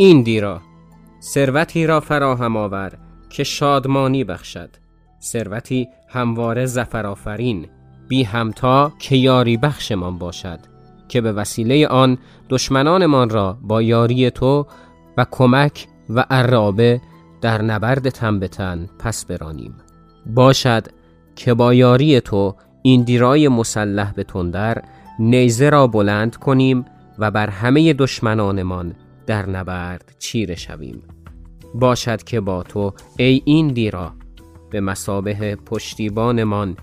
این دیرا ثروتی را فراهم آور که شادمانی بخشد. ثروتی همواره زفرآفرین بی همتا که یاری بخشمان باشد که به وسیله آن دشمنانمان را با یاری تو و کمک و عرابه در نبرد تن به تن پس برانیم. باشد که با یاری تو این دیرای مسلح به تندر نیزه را بلند کنیم و بر همه دشمنانمان در نبرد چیره شویم. باشد که با تو ای این دیرا به مسابه پشتیبانمان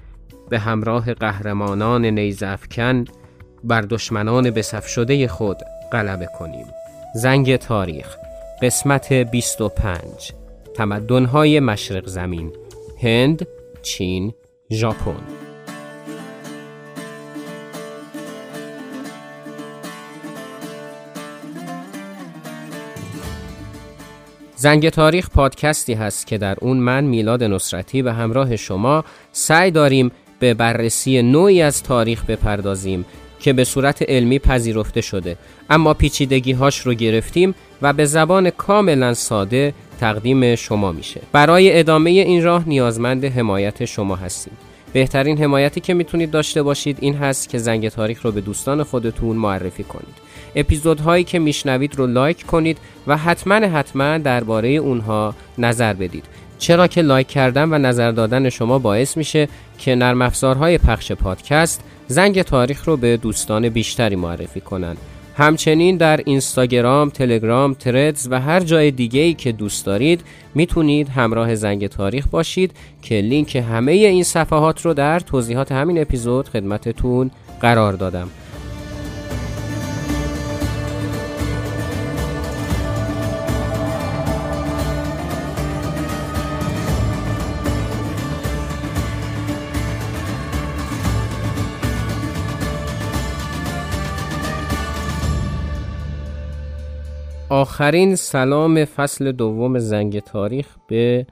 به همراه قهرمانان نیزافکن بر دشمنان بسف شده خود غلبه کنیم. زنگ تاریخ قسمت 25 تمدن‌های مشرق زمین هند، چین، ژاپن. زنگ تاریخ پادکستی هست که در اون من میلاد نصرتی به همراه شما سعی داریم به بررسی نوعی از تاریخ بپردازیم که به صورت علمی پذیرفته شده. اما پیچیدگی هاش رو گرفتیم و به زبان کاملا ساده تقدیم شما میشه. برای ادامه این راه نیازمند حمایت شما هستیم. بهترین حمایتی که می‌تونید داشته باشید این هست که زنگ تاریخ رو به دوستان خودتون معرفی کنید. اپیزودهایی که میشنوید رو لایک کنید و حتما حتما درباره اونها نظر بدید چرا که لایک کردن و نظر دادن شما باعث میشه که نرم افزارهای پخش پادکست زنگ تاریخ رو به دوستان بیشتری معرفی کنند. همچنین در اینستاگرام، تلگرام، تردز و هر جای دیگه ای که دوست دارید می‌تونید همراه زنگ تاریخ باشید که لینک همه این صفحات رو در توضیحات همین اپیزود خدمتتون قرار دادم. آخرین سلام فصل دوم زنگ تاریخ به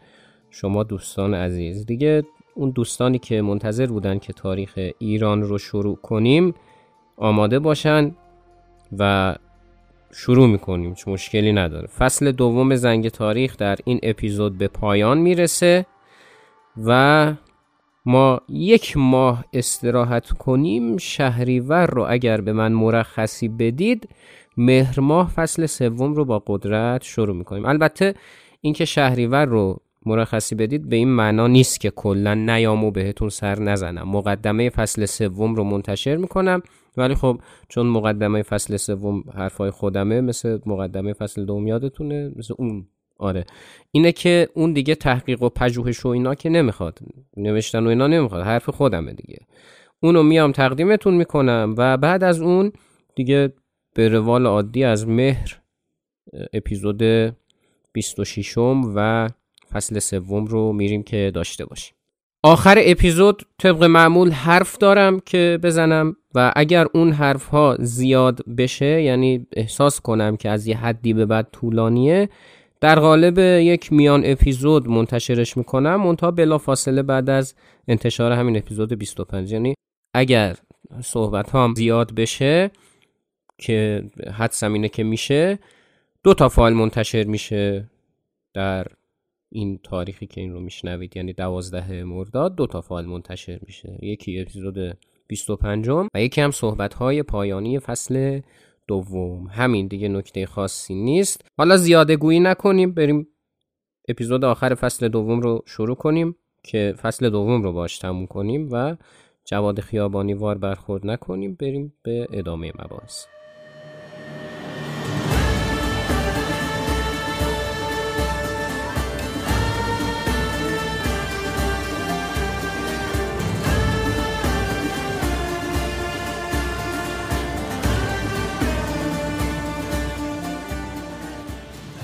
شما دوستان عزیز. دیگه اون دوستانی که منتظر بودن که تاریخ ایران رو شروع کنیم آماده باشن و شروع می‌کنیم چون مشکلی نداره. فصل دوم زنگ تاریخ در این اپیزود به پایان می‌رسه و ما یک ماه استراحت کنیم. شهریور رو اگر به من مرخصی بدید مهر ماه فصل سوم رو با قدرت شروع می‌کنیم. البته اینکه شهریور رو مرخصی بدید به این معنا نیست که کلا نیام و بهتون سر نزنم. مقدمه فصل سوم رو منتشر می‌کنم. ولی خب چون مقدمه فصل سوم حرفای خودمه مثل مقدمه فصل دوم یادتونه مثل اون. آره. اینه که اون دیگه تحقیق و پژوهش و اینا که نمی‌خواد. نوشتن و اینا نمی‌خواد. حرف خودمه دیگه. اونو میام تقدیمتون می‌کنم و بعد از اون دیگه به روال عادی از مهر اپیزود 26 و فصل سوم رو میریم که داشته باشیم. آخر اپیزود طبق معمول حرف دارم که بزنم و اگر اون حرف ها زیاد بشه یعنی احساس کنم که از یه حدی به بعد طولانیه در قالب یک میان اپیزود منتشرش می‌کنم. منتها بلا فاصله بعد از انتشار همین اپیزود 25 یعنی اگر صحبت هم زیاد بشه که حدسم اینه که میشه. دو تا فایل منتشر میشه در این تاریخی که این رو میشنوید یعنی دوازده مرداد دو تا فایل منتشر میشه. یکی اپیزود 25 و یکی هم صحبت های پایانی فصل دوم. همین دیگه نکته خاصی نیست. حالا زیاده گویی نکنیم بریم اپیزود آخر فصل دوم رو شروع کنیم که فصل دوم رو باش تموم کنیم و جواد خیابانی وار برخورد نکنیم. بریم به ادامه مباحث.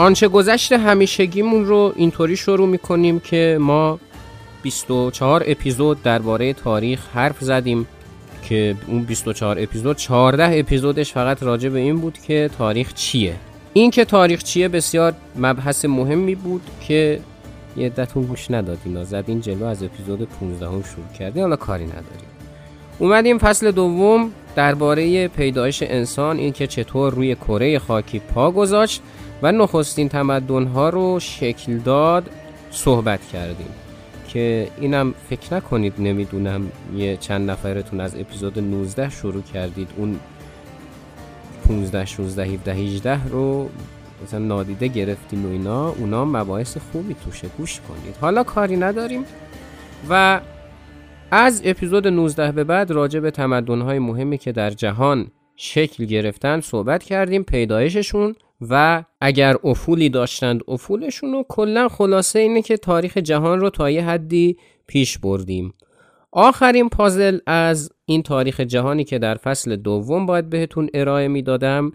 آنچه گذشت همیشگیمون رو اینطوری شروع می‌کنیم که ما 24 اپیزود درباره تاریخ حرف زدیم که اون 24 اپیزود 14 اپیزودش فقط راجع به این بود که تاریخ چیه. این که تاریخ چیه بسیار مبحث مهمی بود که یه دتون گوش ندادین زدین جلو از اپیزود 15 هم شروع کردیم حالا کاری نداریم. اومدیم فصل دوم درباره پیدایش انسان این که چطور روی کره خاکی پا گذاشت. و نخستین تمدن ها رو شکل داد صحبت کردیم. که اینم فکر نکنید نمی‌دونم یه چند نفرتون از اپیزود 19 شروع کردید اون 15 16 17 18 رو مثلا نادیده گرفتیم و اینا اونا مباحث خوبی توشه. گوش کنید. حالا کاری نداریم و از اپیزود 19 به بعد راجع به تمدن‌های مهمی که در جهان شکل گرفتن صحبت کردیم پیدایششون و اگر افولی داشتند افولشون رو کلا خلاصه اینه که تاریخ جهان رو تا یه حدی پیش بردیم. آخرین پازل از این تاریخ جهانی که در فصل دوم باید بهتون ارائه می‌دادم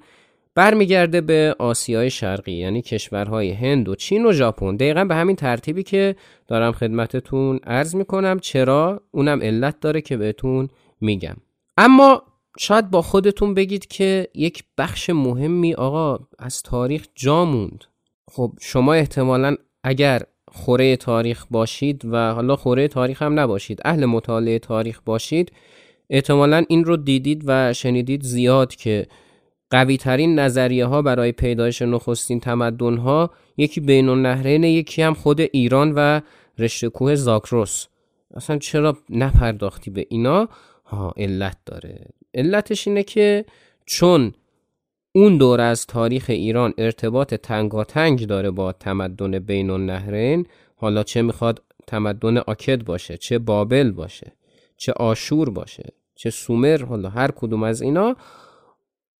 برمیگرده به آسیای شرقی یعنی کشورهای هند و چین و ژاپن. دقیقا به همین ترتیبی که دارم خدمتتون عرض می‌کنم. چرا؟ اونم علت داره که بهتون میگم. اما شاید با خودتون بگید که یک بخش مهمی آقا از تاریخ جا موند. خب شما احتمالا اگر خوره تاریخ باشید و حالا خوره تاریخ هم نباشید اهل مطالعه تاریخ باشید احتمالا این رو دیدید و شنیدید زیاد که قوی ترین نظریه ها برای پیدایش نخستین تمدن ها یکی بین النهرین یکی هم خود ایران و رشته کوه زاکروس. اصلا چرا نپرداختی به اینا؟ ها علت داره. علتش اینه که چون اون دور از تاریخ ایران ارتباط تنگاتنگ داره با تمدن بین النهرین حالا چه می‌خواد تمدن آکد باشه چه بابل باشه چه آشور باشه چه سومر حالا هر کدوم از اینا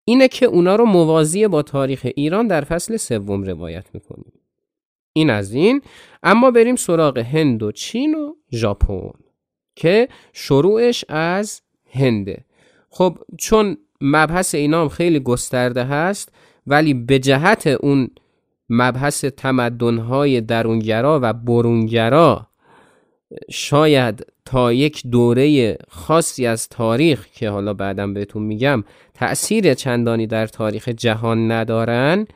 اینه که اونا رو موازی با تاریخ ایران در فصل سوم روایت می‌کنیم. این از این. اما بریم سراغ هند و چین و ژاپن که شروعش از هنده. خب چون مبحث اینا هم خیلی گسترده هست ولی به جهت اون مبحث تمدنهای درونگرا و برونگرا شاید تا یک دوره خاصی از تاریخ که حالا بعدم بهتون میگم تأثیر چندانی در تاریخ جهان ندارن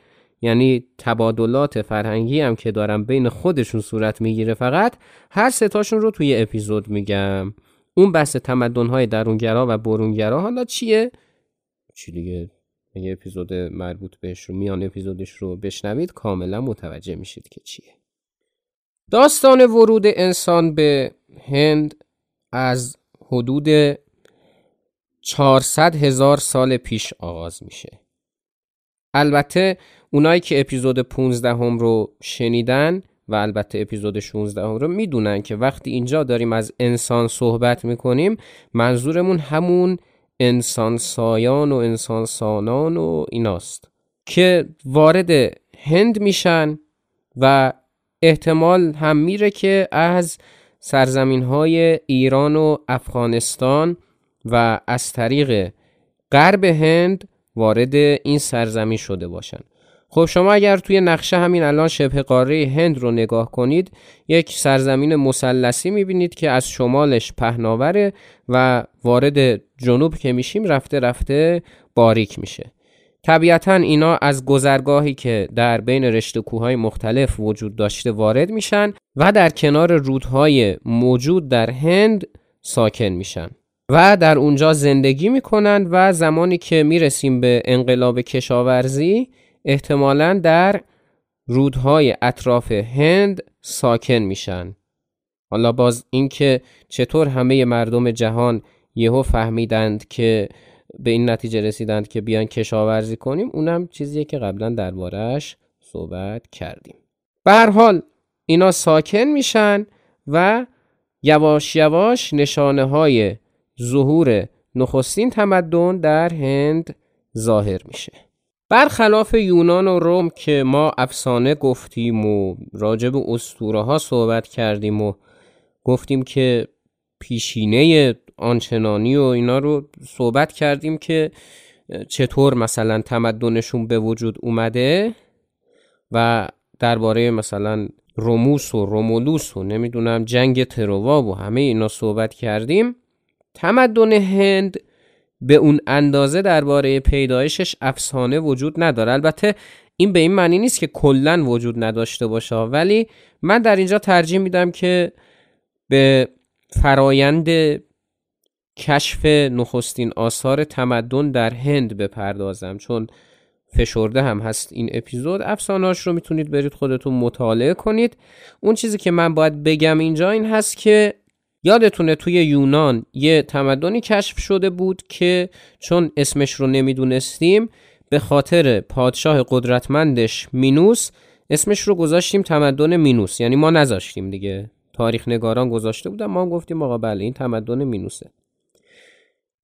یعنی تبادلات فرهنگی هم که دارن بین خودشون صورت می‌گیره فقط هر ستاشون رو توی اپیزود میگم. اون بحث های درونگرا و برونگرا حالا چیه؟ چی دیگه؟ یه اپیزود مربوط بهش رو میان اپیزودش رو بشنوید کاملا متوجه میشید که چیه. داستان ورود انسان به هند از حدود 400 هزار سال پیش آغاز میشه. البته اونایی که اپیزود 15 هم رو شنیدن و البته اپیزود 16 هم رو می‌دونن که وقتی اینجا داریم از انسان صحبت می‌کنیم منظورمون همون انسان سایان و انسان سانان و ایناست که وارد هند میشن و احتمال هم میره که از سرزمین های ایران و افغانستان و از طریق غرب هند وارد این سرزمین شده باشن. خب شما اگر توی نقشه همین الان شبه قاره هند رو نگاه کنید یک سرزمین مثلثی می‌بینید که از شمالش پهناوره و وارد جنوب که میشیم رفته رفته باریک میشه. طبیعتا اینا از گذرگاهی که در بین رشته کوههای مختلف وجود داشته وارد میشن و در کنار رودهای موجود در هند ساکن میشن و در اونجا زندگی می‌کنن و زمانی که می‌رسیم به انقلاب کشاورزی احتمالا در رودهای اطراف هند ساکن میشن. حالا باز اینکه چطور همه مردم جهان یهو فهمیدند که به این نتیجه رسیدند که بیان کشاورزی کنیم اونم چیزیه که قبلا دربارهش صحبت کردیم. به هر حال اینا ساکن میشن و یواش یواش نشانه های ظهور نخستین تمدن در هند ظاهر میشه. برخلاف یونان و روم که ما افسانه گفتیم و راجع به اسطوره ها صحبت کردیم و گفتیم که پیشینه آنچنانی و اینا رو صحبت کردیم که چطور مثلا تمدنشون به وجود اومده و درباره مثلا روموس و رومولوس و نمی‌دونم جنگ تروا و همه اینا صحبت کردیم. تمدن هند به اون اندازه درباره پیدایشش افسانه وجود نداره. البته این به این معنی نیست که کلا وجود نداشته باشه ولی من در اینجا ترجیح میدم که به فرایند کشف نخستین آثار تمدن در هند بپردازم چون فشرده هم هست این اپیزود. افسانهاش رو می‌تونید برید خودتون مطالعه کنید. اون چیزی که من باید بگم اینجا این هست که یادتونه توی یونان یه تمدنی کشف شده بود که چون اسمش رو نمی‌دونستیم به خاطر پادشاه قدرتمندش مینوس اسمش رو گذاشتیم تمدن مینوس. یعنی ما نذاشتیم دیگه. تاریخ نگاران گذاشته بودن ما گفتیم آقا بله این تمدن مینوسه.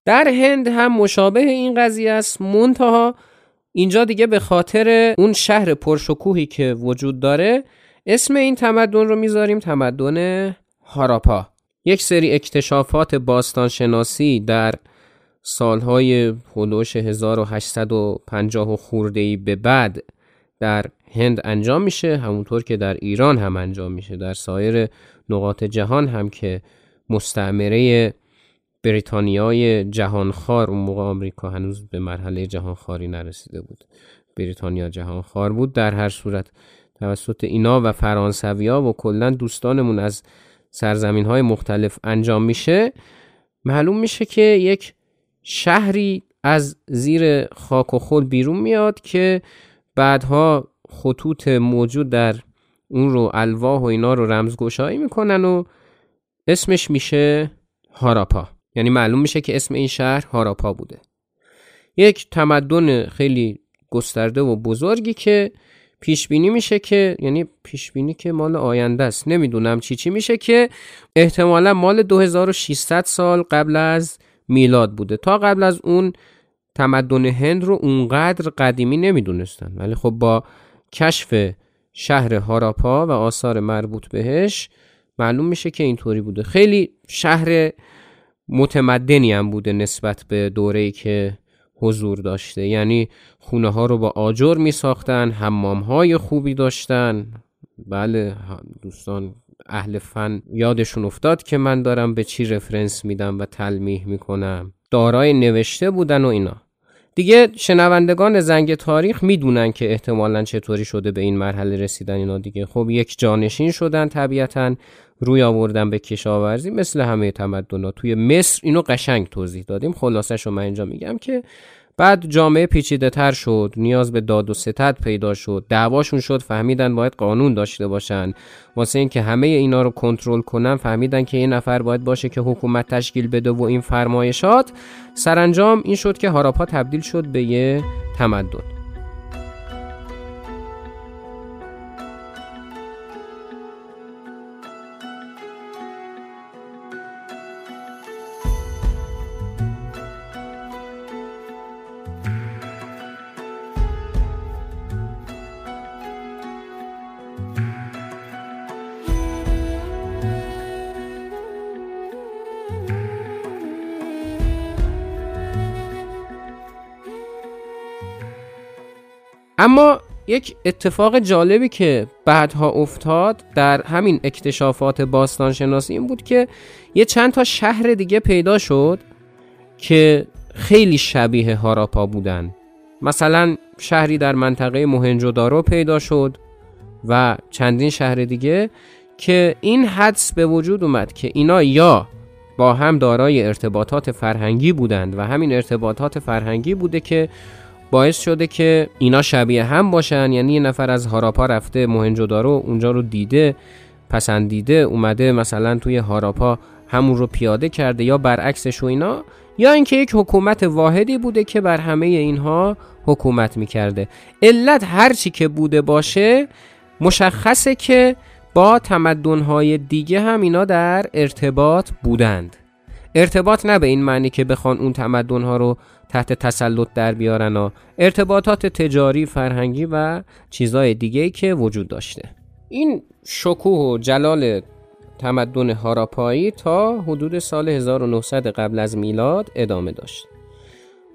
در هند هم مشابه این قضیه است. منتها اینجا دیگه به خاطر اون شهر پرشکوهی که وجود داره اسم این تمدن رو می‌ذاریم تمدن هاراپا. یک سری اکتشافات باستانشناسی در سالهای حدوش 1850 خورده ای به بعد در هند انجام میشه. همونطور که در ایران هم انجام میشه. در سایر نقاط جهان هم که مستعمره بریتانیای جهانخوار اون موقع آمریکا هنوز به مرحله جهانخواری نرسیده بود. بریتانیا جهانخوار بود. در هر صورت توسط اینا و فرانسویا و کلا دوستانمون از سرزمین های مختلف انجام میشه معلوم میشه که یک شهری از زیر خاک و خود بیرون میاد که بعدها خطوط موجود در اون رو الواح و اینا رو رمزگشایی می‌کنن و اسمش میشه هاراپا. یعنی معلوم میشه که اسم این شهر هاراپا بوده. یک تمدن خیلی گسترده و بزرگی که پیش بینی میشه که یعنی پیش بینی که مال آینده است. نمی‌دونم چی چی میشه که احتمالا مال 2600 سال قبل از میلاد بوده. تا قبل از اون تمدن هند رو اونقدر قدیمی نمی‌دونستن. ولی خب با کشف شهر هاراپا و آثار مربوط بهش معلوم میشه که اینطوری بوده. خیلی شهر متمدنی هم بوده نسبت به دوره‌ای که حضور داشته. یعنی خونه ها رو با آجر می ساختن حمام های خوبی داشتن. بله دوستان اهل فن یادشون افتاد که من دارم به چی رفرنس میدم و تلمیح می‌کنم. دارای نوشته بودن و اینا. دیگه شنوندگان زنگ تاریخ می‌دونن که احتمالا چطوری شده به این مرحله رسیدن اینا دیگه. خب یک جانشین شدن طبیعتا. روی آوردن به کشاورزی مثل همه تمدن توی مصر اینو قشنگ توضیح دادیم. خلاصش رو من اینجا میگم که بعد جامعه پیچیده تر شد نیاز به داد و ستد پیدا شد دعواشون شد فهمیدن باید قانون داشته باشن. واسه اینکه همه اینا رو کنترل کنن فهمیدن که یه نفر باید باشه که حکومت تشکیل بده و این فرمایشات. سرانجام این شد که هاراپا تبدیل شد به یه تمدن. اما یک اتفاق جالبی که بعدها افتاد در همین اکتشافات باستانشناسی این بود که یه چند تا شهر دیگه پیدا شد که خیلی شبیه هاراپا بودن. مثلا شهری در منطقه موهنجودارو پیدا شد و چندین شهر دیگه که این حدس به وجود اومد که اینا یا با هم دارای ارتباطات فرهنگی بودند و همین ارتباطات فرهنگی بوده که باعث شده که اینا شبیه هم باشن. یعنی یه نفر از هاراپا رفته موهنجودارو اونجا رو دیده پسندیده اومده مثلا توی هاراپا همون رو پیاده کرده یا برعکسش و اینا یا اینکه یک حکومت واحدی بوده که بر همه اینها حکومت می‌کرده. علت هرچی که بوده باشه مشخصه که با تمدنهای دیگه هم اینا در ارتباط بودند. ارتباط نه به این معنی که بخوان اون تمدنها رو تحت تسلط در بیارن و ارتباطات تجاری، فرهنگی و چیزهای دیگه که وجود داشته. این شکوه و جلال تمدن هاراپایی تا حدود سال 1900 قبل از میلاد ادامه داشت.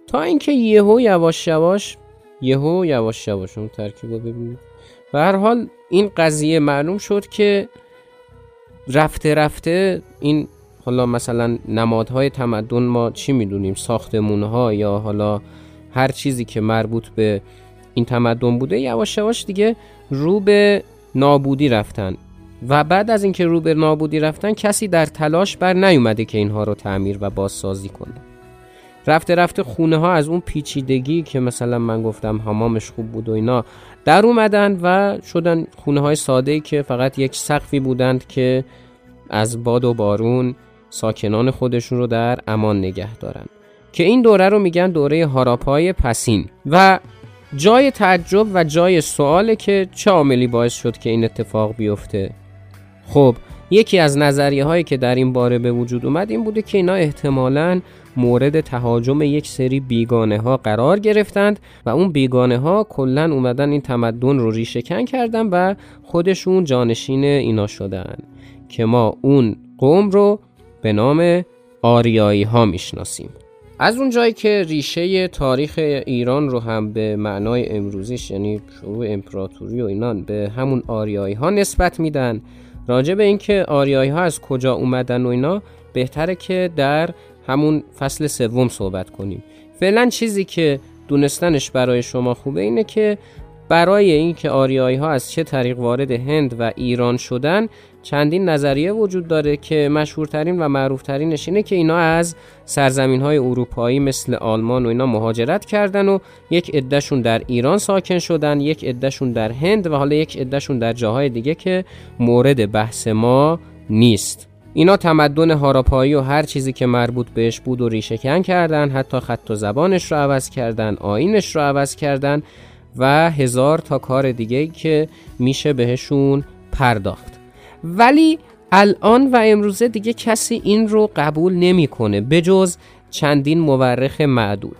تا اینکه یهو یواش یواش یهو یواش یواش اون ترکیب رو ببینید به هر حال این قضیه معلوم شد که رفته رفته این حالا مثلا نمادهای تمدن ما چی می‌دونیم؟ ساختمونها یا حالا هر چیزی که مربوط به این تمدن بوده یواش یواش دیگه رو به نابودی رفتن. و بعد از اینکه رو به نابودی رفتن کسی در تلاش بر نیومده که اینها رو تعمیر و بازسازی کنه. رفته رفته خونه ها از اون پیچیدگی که مثلا من گفتم حمامش خوب بود و اینا در اومدن و شدن خونه های ساده که فقط یک سقفی بودند که از باد و بارون ساکنان خودشون رو در امان نگه دارن. که این دوره رو میگن دوره هاراپای پسین. و جای تعجب و جای سواله که چه عاملی باعث شد که این اتفاق بیفته؟ خب یکی از نظریه هایی که در این باره به وجود اومد این بوده که اینا احتمالاً مورد تهاجم یک سری بیگانه ها قرار گرفتند و اون بیگانه ها کلا اومدن این تمدن رو ریشهکن کردن و خودشون جانشین اینا شدن. که ما اون قوم رو به نام آریایی ها می‌شناسیم. از اون جایی که ریشه تاریخ ایران رو هم به معنای امروزیش یعنی شروع امپراتوری و اینا به همون آریایی ها نسبت میدن راجع به اینکه آریایی ها از کجا اومدن و اینا بهتره که در همون فصل سوم صحبت کنیم. فعلا چیزی که دونستنش برای شما خوبه اینه که برای اینکه آریایی ها از چه طریق وارد هند و ایران شدن چندین نظریه وجود داره که مشهورترین و معروفترینش اینه که اینا از سرزمین های اروپایی مثل آلمان و اینا مهاجرت کردن و یک عدهشون در ایران ساکن شدن یک عدهشون در هند و حالا یک عدهشون در جاهای دیگه که مورد بحث ما نیست. اینا تمدن هاراپایی و هر چیزی که مربوط بهش بود و ریشهکن کردن حتی خط و زبانش رو عوض کردن آینش رو عوض کردن و هزار تا کار دیگه که میشه بهشون پرداخت. ولی الان و امروزه دیگه کسی این رو قبول نمی‌کنه بجز چندین مورخ معدود.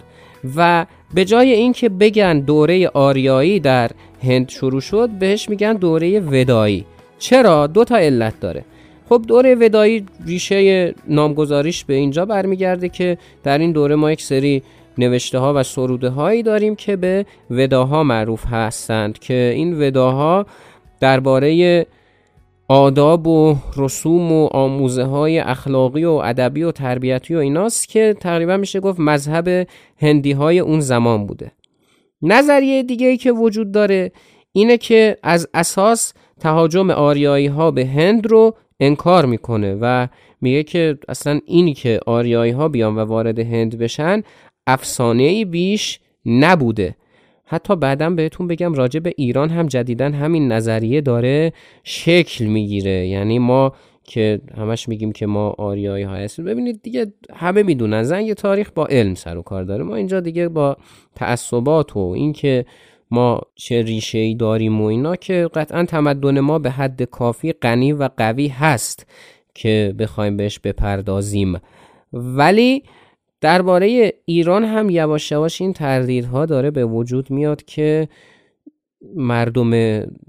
و به جای اینکه بگن دوره آریایی در هند شروع شد بهش میگن دوره ودایی. چرا؟ دو تا علت داره. خب دوره ودایی ریشه نامگذاریش به اینجا برمیگرده که در این دوره ما یک سری نوشته ها و سروده هایی داریم که به وداها معروف هستند که این وداها درباره آداب و رسوم و آموزه های اخلاقی و ادبی و تربیتی و ایناست که تقریبا میشه گفت مذهب هندی های اون زمان بوده. نظریه دیگه ای که وجود داره اینه که از اساس تهاجم آریایی ها به هند رو انکار می‌کنه و میگه که اصلا اینی که آریایی ها بیان و وارد هند بشن افسانه ای بیش نبوده. حتی بعدا بهتون بگم راجع به ایران هم جدیدن همین نظریه داره شکل می‌گیره. یعنی ما که همش میگیم که ما آریایی ها هستیم ببینید دیگه همه می‌دونن. زنگ تاریخ با علم سر و کار داره. ما اینجا دیگه با تعصبات و اینکه ما چه ریشه ای داریم و اینا که قطعا تمدن ما به حد کافی غنی و قوی هست که بخوایم بهش بپردازیم. ولی درباره ایران هم یواش یواش این تردیدها داره به وجود میاد که مردم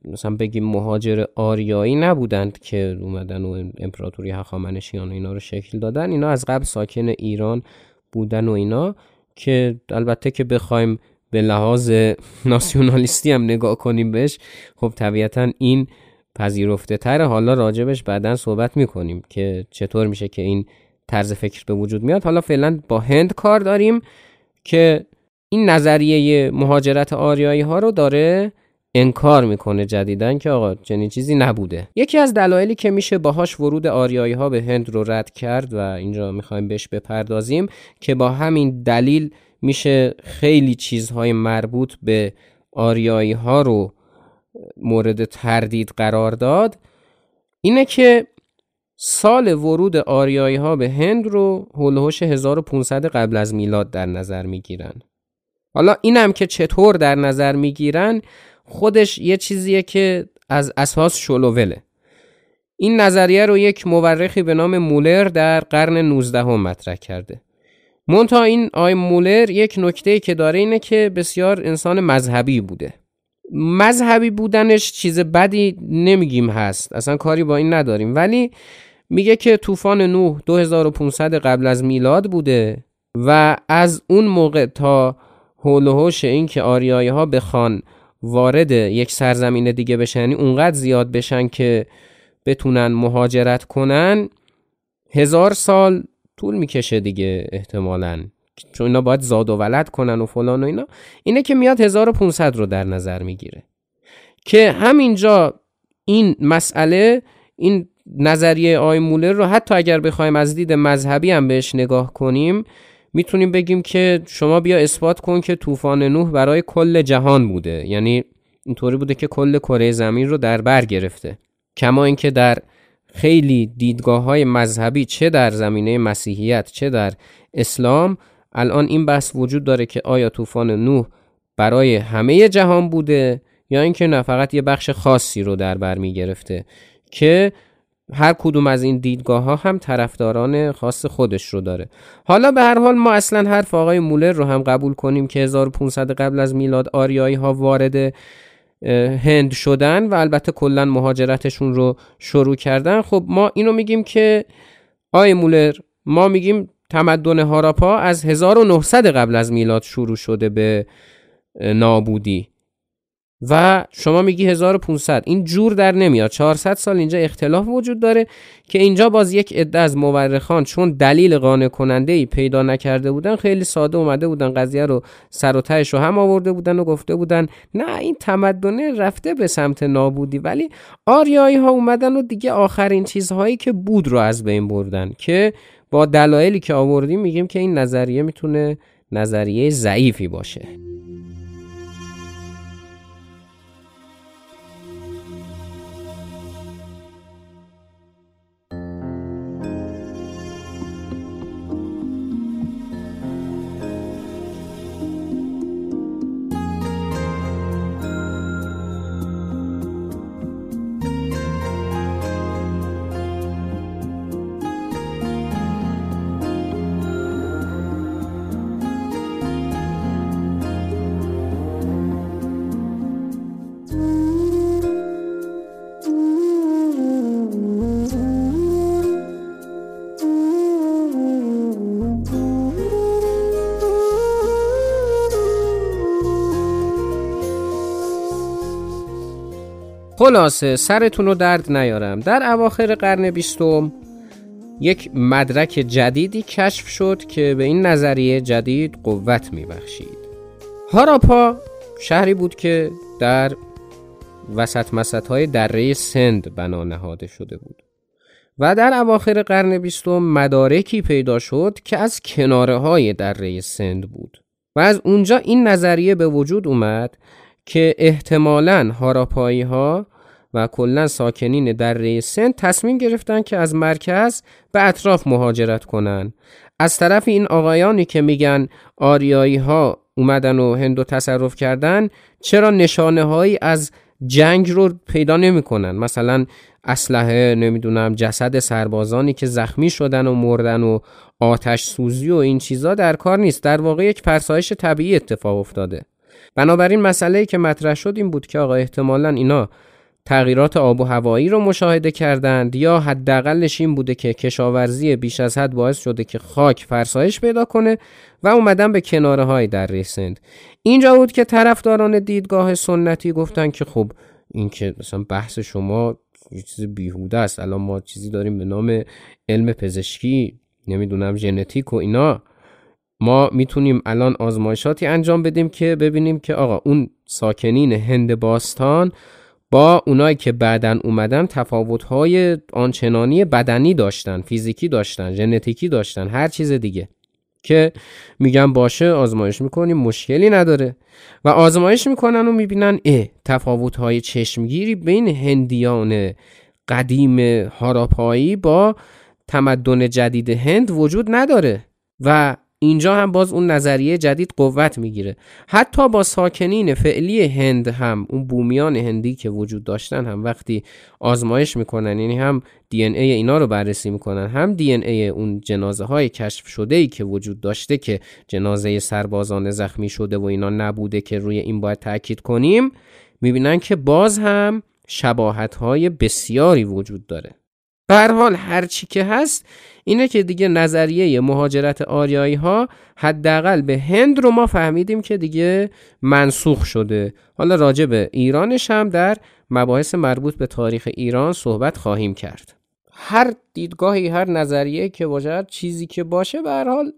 مثلا بگیم مهاجر آریایی نبودند که اومدن و امپراتوری هخامنشیان و اینا رو شکل دادن. اینا از قبل ساکن ایران بودن و اینا که البته که بخوایم به لحاظ ناسیونالیستی هم نگاه کنیم بهش خب طبیعتا این پذیرفته تر حالا راجبش بعدا صحبت می‌کنیم که چطور میشه که این طرز فکر به وجود میاد. حالا فعلا با هند کار داریم که این نظریه مهاجرت آریایی ها رو داره انکار می‌کنه جدیدن که آقا چنین چیزی نبوده. یکی از دلایلی که میشه باهاش ورود آریایی ها به هند رو رد کرد و اینجا می‌خوایم بهش بپردازیم که با همین دلیل میشه خیلی چیزهای مربوط به آریایی ها رو مورد تردید قرار داد. اینه که سال ورود آریایی ها به هند رو هلوهوش 1500 قبل از میلاد در نظر می‌گیرن. حالا اینم که چطور در نظر می‌گیرن خودش یه چیزیه که از اساس شلووله. این نظریه رو یک مورخی به نام مولر در قرن 19 هم مطرح کرده. مونتا این آی مولر یک نکته که داره اینه که بسیار انسان مذهبی بوده. مذهبی بودنش چیز بدی نمیگیم هست اصلا کاری با این نداریم. ولی میگه که طوفان نوح 2500 قبل از میلاد بوده و از اون موقع تا حول و این که آریایی ها بخوان وارد یک سرزمین دیگه بشن یعنی اونقدر زیاد بشن که بتونن مهاجرت کنن هزار سال طول می‌کشه دیگه احتمالا. چون اینا باید زاد و ولد کنن و فلان و اینا. اینه که میاد 1500 رو در نظر می‌گیره. که همینجا این مسئله این نظریه آی مولر رو حتی اگر بخوایم از دید مذهبی هم بهش نگاه کنیم می‌تونیم بگیم که شما بیا اثبات کن که طوفان نوح برای کل جهان بوده. یعنی اینطوری بوده که کل کره زمین رو در بر گرفته. کما اینکه در خیلی دیدگاه های مذهبی چه در زمینه مسیحیت چه در اسلام الان این بحث وجود داره که آیا طوفان نوح برای همه جهان بوده یا اینکه نه فقط یه بخش خاصی رو در بر می گرفته که هر کدوم از این دیدگاه ها هم طرفداران خاص خودش رو داره. حالا به هر حال ما اصلا حرف آقای مولر رو هم قبول کنیم که 1500 قبل از میلاد آریایی ها وارد هند شدن و البته کلا مهاجرتشون رو شروع کردن. خب ما اینو میگیم که آقای مولر ما میگیم تمدن هاراپا از 1900 قبل از میلاد شروع شده به نابودی. و شما میگی 1500 این جور در نمیاد. 400 سال اینجا اختلاف وجود داره که اینجا باز یک عده از مورخان چون دلیل قانع کننده ای پیدا نکرده بودن خیلی ساده اومده بودن قضیه رو سر و تهش رو هم آورده بودن و گفته بودن نه این تمدنه رفته به سمت نابودی. ولی آریایی ها اومدن و دیگه آخرین چیزهایی که بود رو از بین بردن که با دلایلی که آوردیم میگیم که این نظریه می‌تونه نظریه ضعیفی باشه. خلاصه سرتون رو درد نیارم. در اواخر قرن بیستم یک مدرک جدیدی کشف شد که به این نظریه جدید قوت میبخشید. هاراپا شهری بود که در وسط مسط های دره سند بنا نهاده شده بود و در اواخر قرن بیستم مدارکی پیدا شد که از کناره های دره سند بود و از اونجا این نظریه به وجود اومد که احتمالاً هاراپایی ها و کلا ساکنین دره سند تصمیم گرفتن که از مرکز به اطراف مهاجرت کنن. از طرف این آقایانی که میگن آریایی ها اومدن و هندو تصرف کردن چرا نشانه هایی از جنگ رو پیدا نمی‌کنن؟ مثلا اسلحه نمی‌دونم جسد سربازانی که زخمی شدن و مردن و آتش سوزی و این چیزا در کار نیست. در واقع یک فرسایش طبیعی اتفاق افتاده. بنابراین مسئله که مطرح شد این بود که آقا احتمالا اینا تغییرات آب و هوایی رو مشاهده کردند یا حداقلش این بوده که کشاورزی بیش از حد باعث شده که خاک فرسایش پیدا کنه و اومدن به کناره های در سند اینجا بود که طرفداران دیدگاه سنتی گفتن که خب این که مثلا بحث شما یه چیز بیهوده است. الان ما چیزی داریم به نام علم پزشکی نمی‌دونم ژنتیک و اینا. ما می‌تونیم الان آزمایشاتی انجام بدیم که ببینیم که آقا اون ساکنین هند باستان با اونایی که بعدن اومدن تفاوت‌های آنچنانی بدنی داشتن فیزیکی داشتن ژنتیکی داشتن هر چیز دیگه که میگن باشه آزمایش می‌کنیم مشکلی نداره. و آزمایش می‌کنن و می‌بینن اه تفاوت‌های چشمگیری بین هندیان قدیم هاراپایی با تمدن جدید هند وجود نداره. و اینجا هم باز اون نظریه جدید قوت می‌گیره. حتی با ساکنین فعلی هند هم اون بومیان هندی که وجود داشتن هم وقتی آزمایش می‌کنن یعنی هم دی ای اینا رو بررسی می‌کنن هم دی ای اون جنازه های کشف شده ای که وجود داشته که جنازه سربازان زخمی شده و اینا نبوده که روی این باید تاکید کنیم می‌بینن که باز هم شباهت های بسیاری وجود داره. هر حال هر چی که هست اینه که دیگه نظریه مهاجرت آریایی ها حداقل به هند رو ما فهمیدیم که دیگه منسوخ شده. حالا راجع به ایرانش هم در مباحث مربوط به تاریخ ایران صحبت خواهیم کرد. هر دیدگاهی هر نظریه که باشه چیزی که باشه به هر حال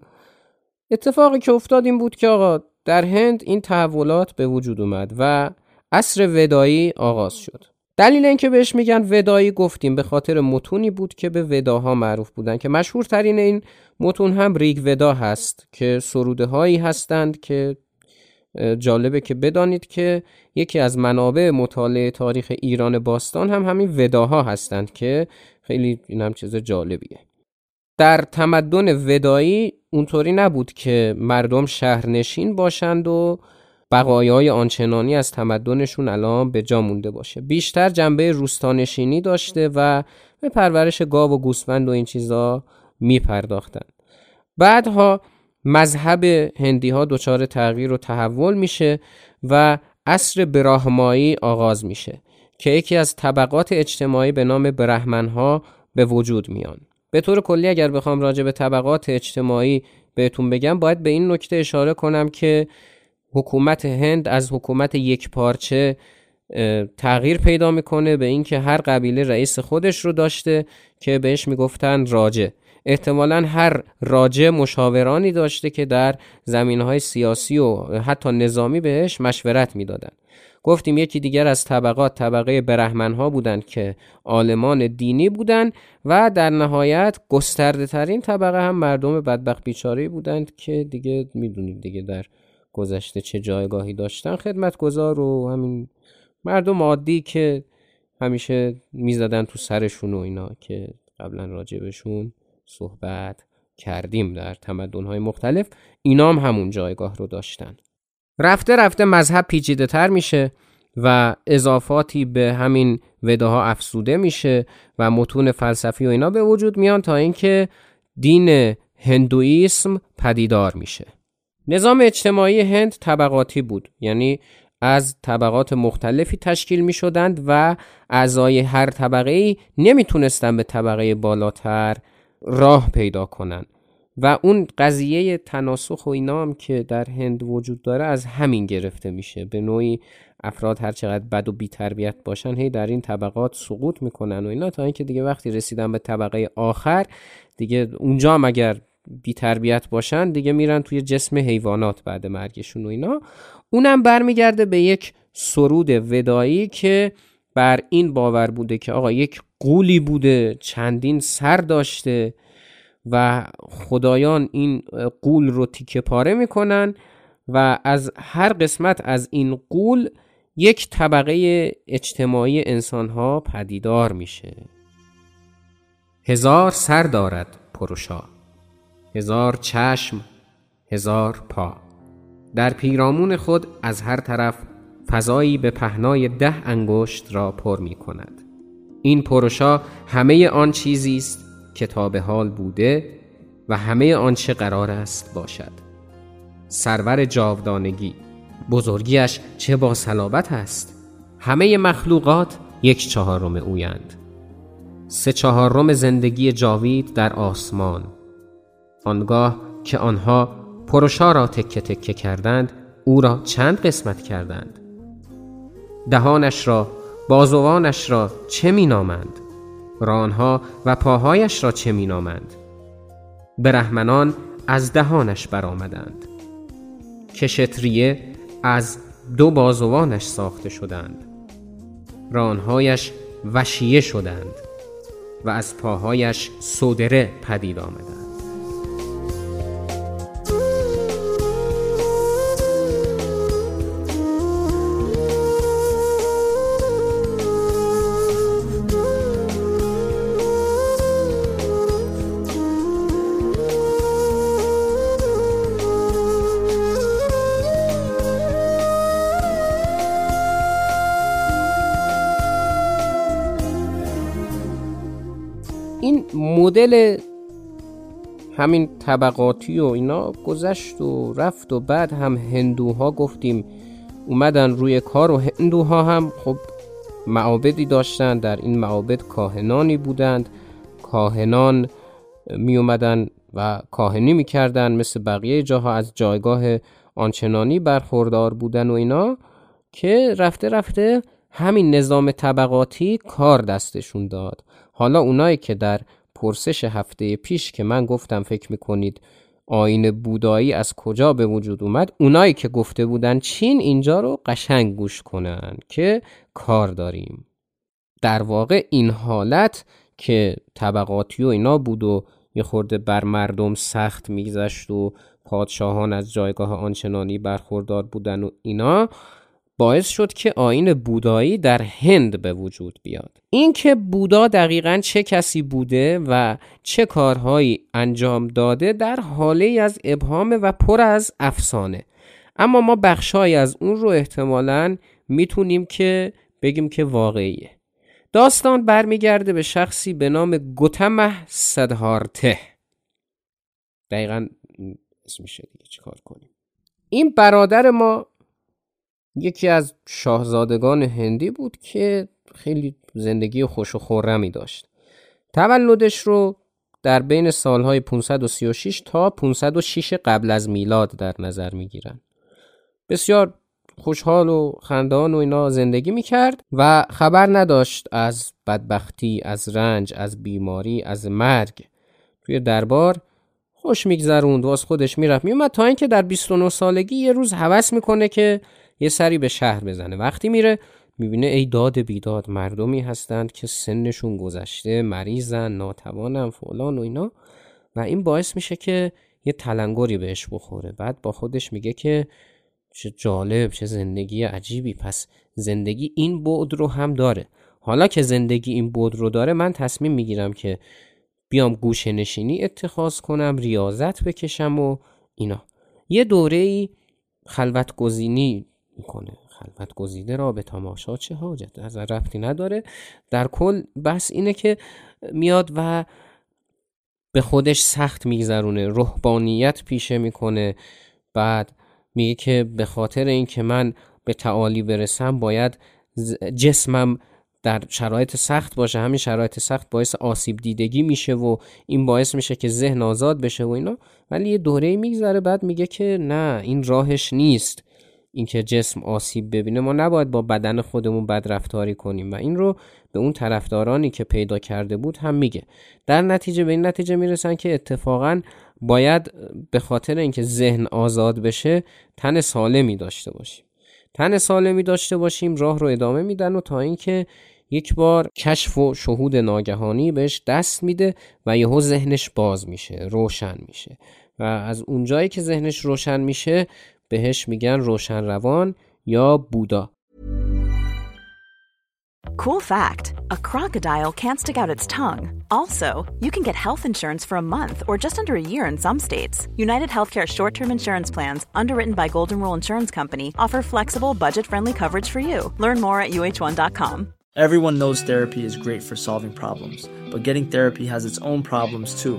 اتفاقی که افتاد این بود که آقا در هند این تحولات به وجود اومد و عصر ودایی آغاز شد. دلیل اینکه بهش میگن ودایی گفتیم به خاطر متونی بود که به وداها معروف بودن که مشهورترین این متون هم ریگ ودا هست که سروده هایی هستند که جالبه که بدانید که یکی از منابع مطالعه تاریخ ایران باستان هم همین وداها هستند که خیلی این هم چیز جالبیه. در تمدن ودایی اونطوری نبود که مردم شهرنشین باشند و بقایای آنچنانی از تمدنشون الان به جا مونده باشه. بیشتر جنبه روستانشینی داشته و به پرورش گاو و گوسفند و این چیزا میپرداختن. بعدها مذهب هندی ها دچار تغییر و تحول میشه و عصر براهمایی آغاز میشه که یکی از طبقات اجتماعی به نام برهمن ها به وجود میان. به طور کلی اگر بخوام راجع به طبقات اجتماعی بهتون بگم باید به این نکته اشاره کنم که حکومت هند از حکومت یک پارچه تغییر پیدا می‌کنه به اینکه هر قبیله رئیس خودش رو داشته که بهش می‌گفتن راجه احتمالا هر راجه مشاورانی داشته که در زمین های سیاسی و حتی نظامی بهش مشورت می‌دادن. گفتیم یکی دیگر از طبقات طبقه برهمن ها بودند که عالمان دینی بودند و در نهایت گسترده ترین طبقه هم مردم بدبخت بیچاره بودند که دیگه می‌دونید دیگه در گذشته چه جایگاهی داشتن. خدمتگزار و همین مردم عادی که همیشه می‌زدن تو سرشون و اینا که قبلا راجبشون صحبت کردیم در تمدنهای مختلف. اینا هم همون جایگاه رو داشتن. رفته رفته مذهب پیچیده تر میشه و اضافاتی به همین وداها افسوده میشه و متون فلسفی و اینا به وجود میان تا اینکه دین هندویسم پدیدار میشه. نظام اجتماعی هند طبقاتی بود. یعنی از طبقات مختلفی تشکیل می شدند و اعضای هر طبقه ای نمی تونستن به طبقه بالاتر راه پیدا کنند و اون قضیه تناسخ و اینا هم که در هند وجود داره از همین گرفته میشه. به نوعی افراد هر چقدر بد و بی تربیت باشن هی در این طبقات سقوط می‌کنن و اینا تا اینکه دیگه وقتی رسیدن به طبقه آخر دیگه اونجا هم اگر بی تربیت باشن دیگه میرن توی جسم حیوانات بعد مرگشون و اینا. اونم برمیگرده به یک سرود ودایی که بر این باور بوده که آقا یک قولی بوده چندین سر داشته و خدایان این قول رو تیکه پاره می‌کنن و از هر قسمت از این قول یک طبقه اجتماعی انسان ها پدیدار میشه. هزار سر دارد پروشا. هزار چشم هزار پا. در پیرامون خود از هر طرف فضایی به پهنای ده انگشت را پر می کند. این پروشا همه آن چیزی است که تا به حال بوده و همه آنچه قرار است باشد. سرور جاودانگی بزرگیش چه با صلابت است؟ همه مخلوقات یک چهارم اویند. سه چهارم زندگی جاوید در آسمان. آنگاه که آنها پروشا را تکه تکه کردند او را چند قسمت کردند؟ دهانش را بازوانش را چه می نامند رانها و پاهایش را چه می نامند برهمنان از دهانش برآمدند. کشتریه از دو بازوانش ساخته شدند. رانهایش وشیه شدند و از پاهایش صدره پدید آمدند. مدل همین طبقاتی و اینا گذشت و رفت و بعد هم هندوها گفتیم اومدن روی کار و هندوها هم خب معابدی داشتن. در این معابد کاهنانی بودند. کاهنان می اومدن و کاهنی می‌کردن مثل بقیه جاها. از جایگاه آنچنانی برخوردار بودن و اینا که رفته رفته همین نظام طبقاتی کار دستشون داد. حالا اونایی که در پرسش هفته پیش که من گفتم فکر می‌کنید آین بودایی از کجا به وجود اومد اونایی که گفته بودن چین اینجا رو قشنگ گوش کنن که کار داریم. در واقع این حالت که طبقاتی و اینا بود و یه خورده بر مردم سخت میگذشت و پادشاهان از جایگاه آنچنانی برخوردار بودن و اینا باعث شد که آین بودایی در هند به وجود بیاد. اینکه بودا دقیقا چه کسی بوده و چه کارهایی انجام داده در حاله از ابهام و پر از افسانه. اما ما بخشهایی از اون رو احتمالا می‌تونیم که بگیم که واقعیه. داستان برمیگرده به شخصی به نام گوتمه صدهارته. دقیقا اسمشه دیگه چیکار کنیم؟ این برادر ما یکی از شاهزادگان هندی بود که خیلی زندگی خوش و خورمی داشت. تولدش رو در بین سالهای 536 تا 506 قبل از میلاد در نظر می گیرن. بسیار خوشحال و خندان و اینا زندگی می کرد و خبر نداشت از بدبختی، از رنج، از بیماری، از مرگ. توی دربار خوش میگذروند واس خودش می‌رفت. میومد تا اینکه در 29 سالگی یه روز هوس می‌کنه که یه سری به شهر بزنه. وقتی میره می‌بینه ای داد بیداد مردمی هستند که سنشون گذشته مریضن ناتوانن فلان و اینا. و این باعث میشه که یه تلنگری بهش بخوره. بعد با خودش میگه که چه جالب چه زندگی عجیبی. پس زندگی این بعد رو هم داره. حالا که زندگی این بعد رو داره من تصمیم می‌گیرم که بیام گوشه نشینی اتخاذ کنم ریاضت بکشم و اینا. یه دوره ای خلوت گزینی می‌کنه. خلوت گزیده را به تماشا چه حاجت؟ از رفتی نداره. در کل بس اینه که میاد و به خودش سخت میگذرونه. روحانیت پیشه می‌کنه. بعد میگه که به خاطر اینکه من به تعالی برسم باید جسمم در شرایط سخت باشه. همین شرایط سخت باعث آسیب دیدگی میشه و این باعث میشه که ذهن آزاد بشه و اینا. ولی یه دوره میگذره بعد میگه که نه این راهش نیست. اینکه جسم آسیب ببینه ما نباید با بدن خودمون بد رفتاری کنیم. و این رو به اون طرفدارانی که پیدا کرده بود هم میگه. در نتیجه به این نتیجه می‌رسن که اتفاقا باید به خاطر اینکه ذهن آزاد بشه تن سالمی داشته باشیم. تن سالمی داشته باشیم راه رو ادامه میدن و تا اینکه یک بار کشف و شهود ناگهانی بهش دست میده و یهو ذهنش باز میشه روشن میشه. و از اونجایی که ذهنش روشن میشه بهش میگن روشن روان یا بودا Cool fact a crocodile can't stick out its tongue. Also, you can get health insurance for a month or just under a year in some states. United Healthcare short term insurance plans, underwritten by Golden Rule Insurance Company, offer flexible, budget friendly coverage for you. Learn more at uh1.com. Everyone knows therapy is great for solving problems, but getting therapy has its own problems too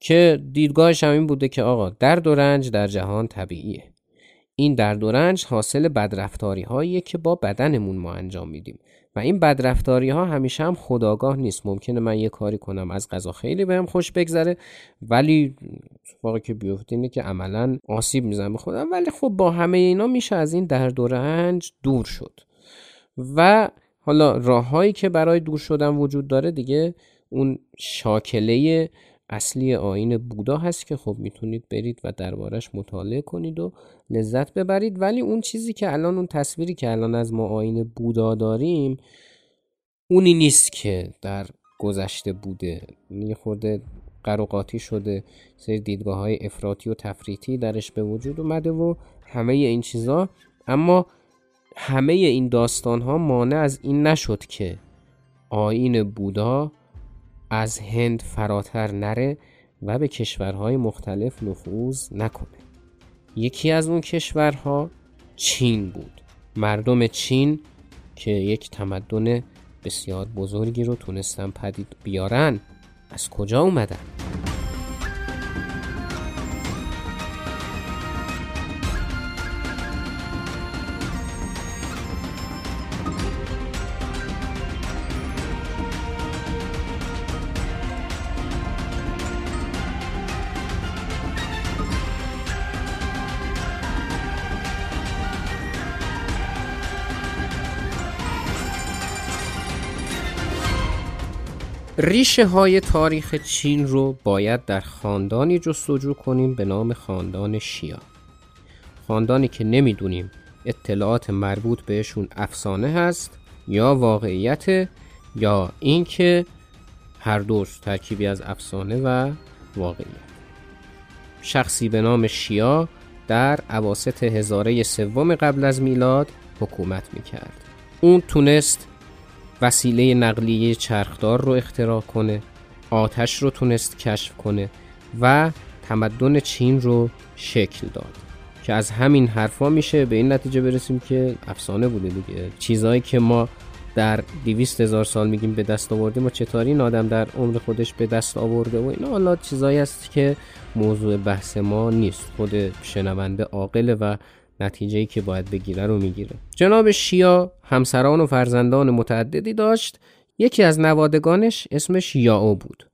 که دیدگاهش هم این بوده که آقا درد و رنج در جهان طبیعیه. این درد و رنج حاصل بدرفتاری هاییه که با بدنمون ما انجام میدیم. و این بدرفتاری ها همیشه هم خداگاه نیست. ممکنه من یه کاری کنم از غذا خیلی بهم خوش بگذره ولی اتفاقی که بیفته اینه که عملا آسیب می‌زنم به خودم. ولی خب با همه اینا میشه از این درد و رنج دور شد. و حالا راههایی که برای دور شدن وجود داره دیگه اون شاکله اصلی آین بودا هست که خب می‌تونید برید و دربارش مطالعه کنید و لذت ببرید. ولی اون چیزی که الان اون تصویری که الان از ما آین بودا داریم اونی نیست که در گذشته بوده. یه خورده شده سری دیدگاه های افراطی و تفریطی درش به وجود اومده و همه این چیزا. اما همه این داستان ها مانع از این نشد که آین بودا از هند فراتر نره و به کشورهای مختلف نفوذ نکنه یکی از اون کشورها چین بود مردم چین که یک تمدن بسیار بزرگی رو تونستن پدید بیارن از کجا اومدن؟ ریشه های تاریخ چین رو باید در خاندانی جستجو کنیم به نام خاندان شیا. خاندانی که نمی‌دونیم اطلاعات مربوط بهشون افسانه هست یا واقعیت یا اینکه هر دوش ترکیبی از افسانه و واقعیت. شخصی به نام شیا در عواست هزاره سوم قبل از میلاد حکومت می‌کرد. اون تونست وسیله نقلیه چرخدار رو اختراع کنه آتش رو تونست کشف کنه و تمدن چین رو شکل داد که از همین حرفا میشه به این نتیجه برسیم که افسانه بوده دیگه. چیزهایی که ما در دیویست هزار سال میگیم به دست آوردیم و چطوری این آدم در عمر خودش به دست آورده و اینا حالا چیزایی است که موضوع بحث ما نیست. خود شنونده عاقله و نتیجه که باید بگیره رو می‌گیره. جناب شیا همسران و فرزندان متعددی داشت. یکی از نوادگانش اسمش یاو بود.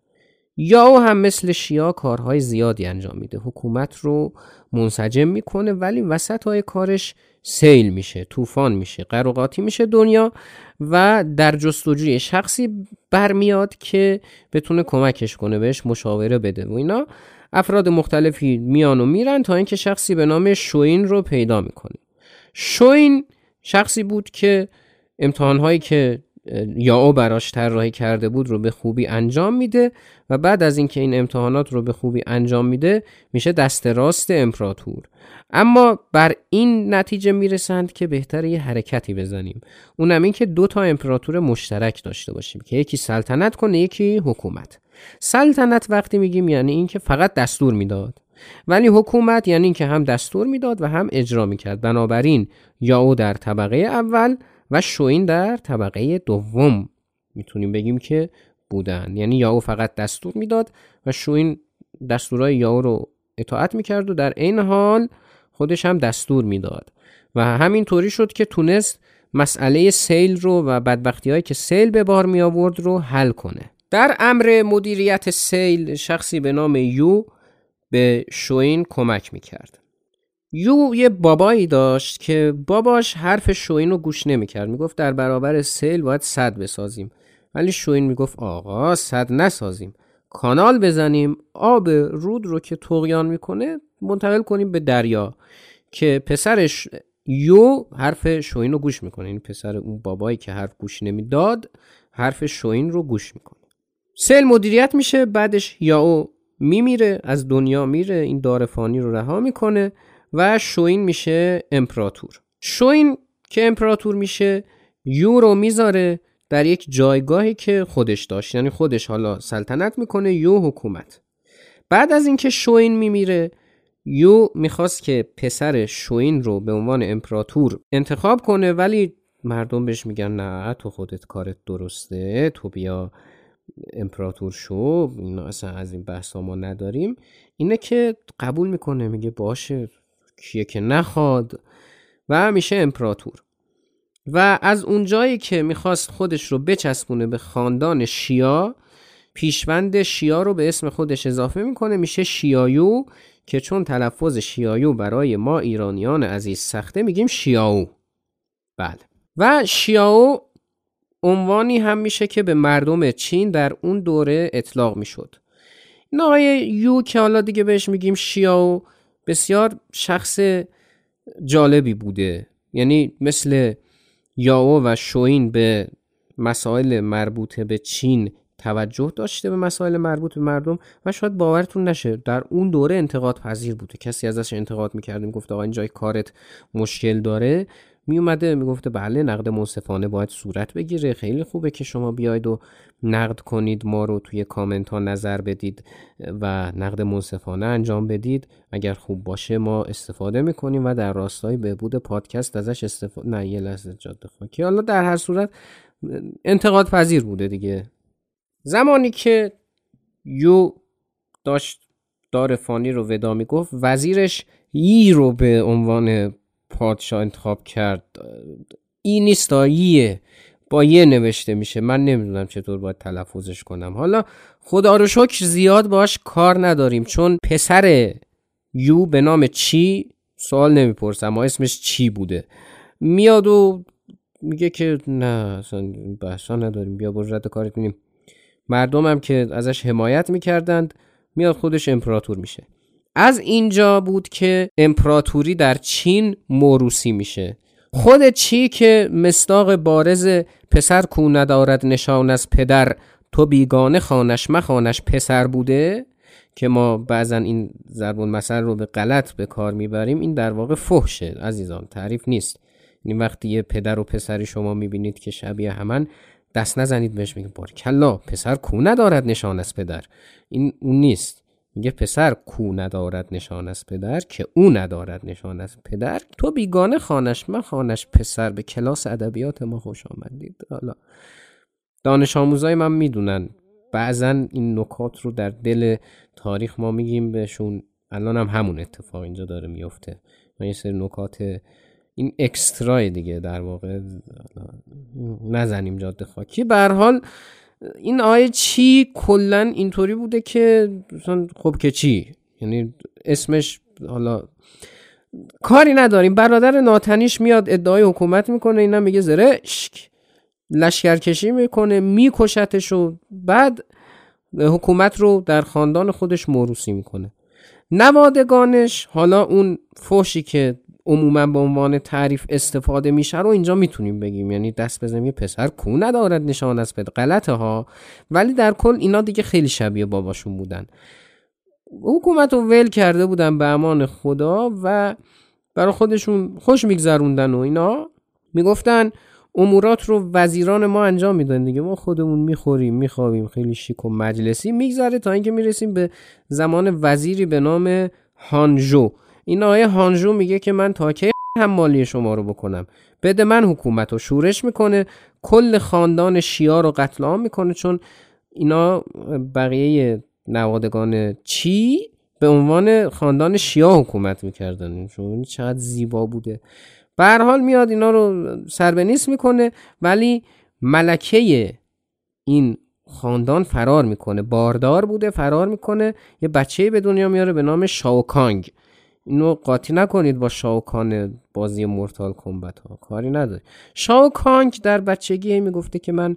یاو هم مثل شیا کارهای زیادی انجام میده. حکومت رو منسجم می‌کنه ولی وسط های کارش سیل میشه طوفان میشه قراقاتی میشه دنیا و در جستجوی شخصی برمیاد که بتونه کمکش کنه بهش مشاوره بده و اینا. افراد مختلفی میان و میرن تا اینکه شخصی به نام شوین رو پیدا می‌کنه. شوین شخصی بود که امتحانهایی که او براش طراحی کرده بود رو به خوبی انجام میده و بعد از اینکه این امتحانات رو به خوبی انجام میده میشه دست راست امپراتور. اما بر این نتیجه می‌رسند که بهتر یه حرکتی بزنیم. اونم این که دو تا امپراتور مشترک داشته باشیم که یکی سلطنت کنه یکی حکومت. سلطنت وقتی میگیم یعنی اینکه فقط دستور می‌داد. ولی حکومت یعنی اینکه هم دستور می‌داد و هم اجرا می‌کرد. بنابراین یا در طبقه اول و شوین در طبقه دوم می‌تونیم بگیم که بودن. یعنی یاو فقط دستور می‌داد و شوین دستورهای یاو رو اطاعت می‌کرد و در این حال خودش هم دستور می‌داد. و همین طوری شد که تونست مسئله سیل رو و بدبختی هایی که سیل به بار می آورد رو حل کنه. در امر مدیریت سیل شخصی به نام یو به شوین کمک می‌کرد. یو یه بابایی داشت که باباش حرف شوین رو گوش نمی‌کرد. می‌گفت در برابر سیل باید صد بسازیم. ولی شوین می‌گفت آقا صد نسازیم. کانال بزنیم آب رود رو که تغیان می‌کنه منتقل کنیم به دریا. که پسرش یو حرف شوین رو گوش می‌کنه. این پسر اون بابایی که حرف گوش نمی‌داد حرف شوین رو گوش می‌کنه. سیل مدیریت میشه بعدش یاو میمیره از دنیا میره این دار فانی رو رها می‌کنه و شوین میشه امپراتور. شوین که امپراتور میشه یو رو می‌ذاره در یک جایگاهی که خودش داشت. یعنی خودش حالا سلطنت می‌کنه یو حکومت. بعد از اینکه شوین میمیره یو می‌خواست که پسر شوین رو به عنوان امپراتور انتخاب کنه ولی مردم بهش میگن نه تو خودت کارت درسته تو بیا امپراتور شو اینا اصلا از این بحث ما نداریم. اینه که قبول می‌کنه میگه باشه کیه که نخواد. و میشه امپراتور. و از اونجایی که می‌خواست خودش رو بچسبونه به خاندان شیا پیشوند شیا رو به اسم خودش اضافه می‌کنه میشه شیایو که چون تلفظ شیایو برای ما ایرانیان عزیز سخته میگیم شیاو. بله. و شیاو عنوانی هم میشه که به مردم چین در اون دوره اطلاق می‌شد. این آقای یو که حالا دیگه بهش میگیم شیاو بسیار شخص جالبی بوده. یعنی مثل یاو و شوین به مسائل مربوط به چین توجه داشته به مسائل مربوط به مردم و شاید باورتون نشه در اون دوره انتقاد پذیر بوده. کسی ازش انتقاد می‌کردیم گفت آقا این جای کارت مشکل داره. می اومده می‌گفته بله نقد منصفانه باید صورت بگیره. خیلی خوبه که شما بیاید و نقد کنید ما رو توی کامنت ها نظر بدید و نقد منصفانه انجام بدید. اگر خوب باشه ما استفاده می‌کنیم و در راستای بهبود پادکست ازش استفاده نه یه لحظه جاده خاکی حالا در هر صورت انتقاد پذیر بوده دیگه. زمانی که یو داشت دار فانی رو ودا می‌گفت وزیرش یی رو به عنوان پادشاه انتخاب کرد. این نیست یه با یه نوشته میشه. من نمی‌دونم چطور باید تلفظش کنم. حالا خدا رو شکر زیاد باش کار نداریم. چون پسر یو به نام چی؟ سوال نمی‌پرسم. اما اسمش چی بوده؟ میاد و میگه که نه اصلا بحثا نداریم. بیا برو رد کارت مردم مردمم که ازش حمایت می‌کردند میاد خودش امپراتور میشه. از اینجا بود که امپراتوری در چین موروسی میشه. خود چی که مستاق بارز پسر کو ندارد نشان از پدر تو بیگانه خانش مخانش پسر بوده؟ که ما بعضا این ضرب المثل رو به غلط به کار می‌بریم این در واقع فحشه عزیزان تعریف نیست. این وقتی یه پدر و پسری شما می‌بینید که شبیه همان دست نزنید بهش میگه بار کلا پسر کو ندارد نشان از پدر. این اون نیست. میگه پسر کو ندارد نشان از پدر که او ندارد نشان از پدر. تو بیگانه خانش من خانش پسر به کلاس ادبیات ما خوش آمدید. حالا دانش آموزای من می‌دونن. بعضا این نکات رو در دل تاریخ ما میگیم بهشون. الان هم همون اتفاق اینجا داره میفته من یه سری نکات این اکسترای دیگه در واقع. نزنیم جاده خاکی. به حال این آیه چی کلا اینطوری بوده که خب که چی؟ یعنی اسمش حالا کاری نداریم. برادر ناتنیش میاد ادعای حکومت می‌کنه اینا میگه زرشک. لشکرکشی می‌کنه میکشتش و بعد حکومت رو در خاندان خودش موروسی می‌کنه. نوادگانش حالا اون فوشی که عموما به عنوان تعریف استفاده میشه رو اینجا می‌تونیم بگیم. یعنی دست بزنیم یه پسر کو ندارد نشان از پد غلطه ها ولی در کل اینا دیگه خیلی شبیه باباشون بودن. حکومت رو ول کرده بودن به امان خدا و برای خودشون خوش میگذروندن و اینا. می‌گفتن امورات رو وزیران ما انجام میدن دیگه. ما خودمون می‌خوریم میخوابیم خیلی شیک و مجلسی میگذره تا اینکه می‌رسیم به زمان وزیری به نام هانجو. این آیه هانجو میگه که من تا کی هم مالی شما رو بکنم. بده من حکومت رو شورش می‌کنه کل خاندان شیا رو قتل عام می‌کنه چون اینا بقیه نوادگان چی به عنوان خاندان شیا حکومت می‌کردن. چون چقدر زیبا بوده. به حال میاد اینا رو سربنیس می‌کنه ولی ملکه این خاندان فرار می‌کنه. باردار بوده فرار می‌کنه. یه بچه به دنیا میاره به نام شاوکانگ اینو قاطی نکنید با شاوکان بازی مورتال کمبت ها. کاری نداره. شاوکانگ در بچگی می‌گفته که من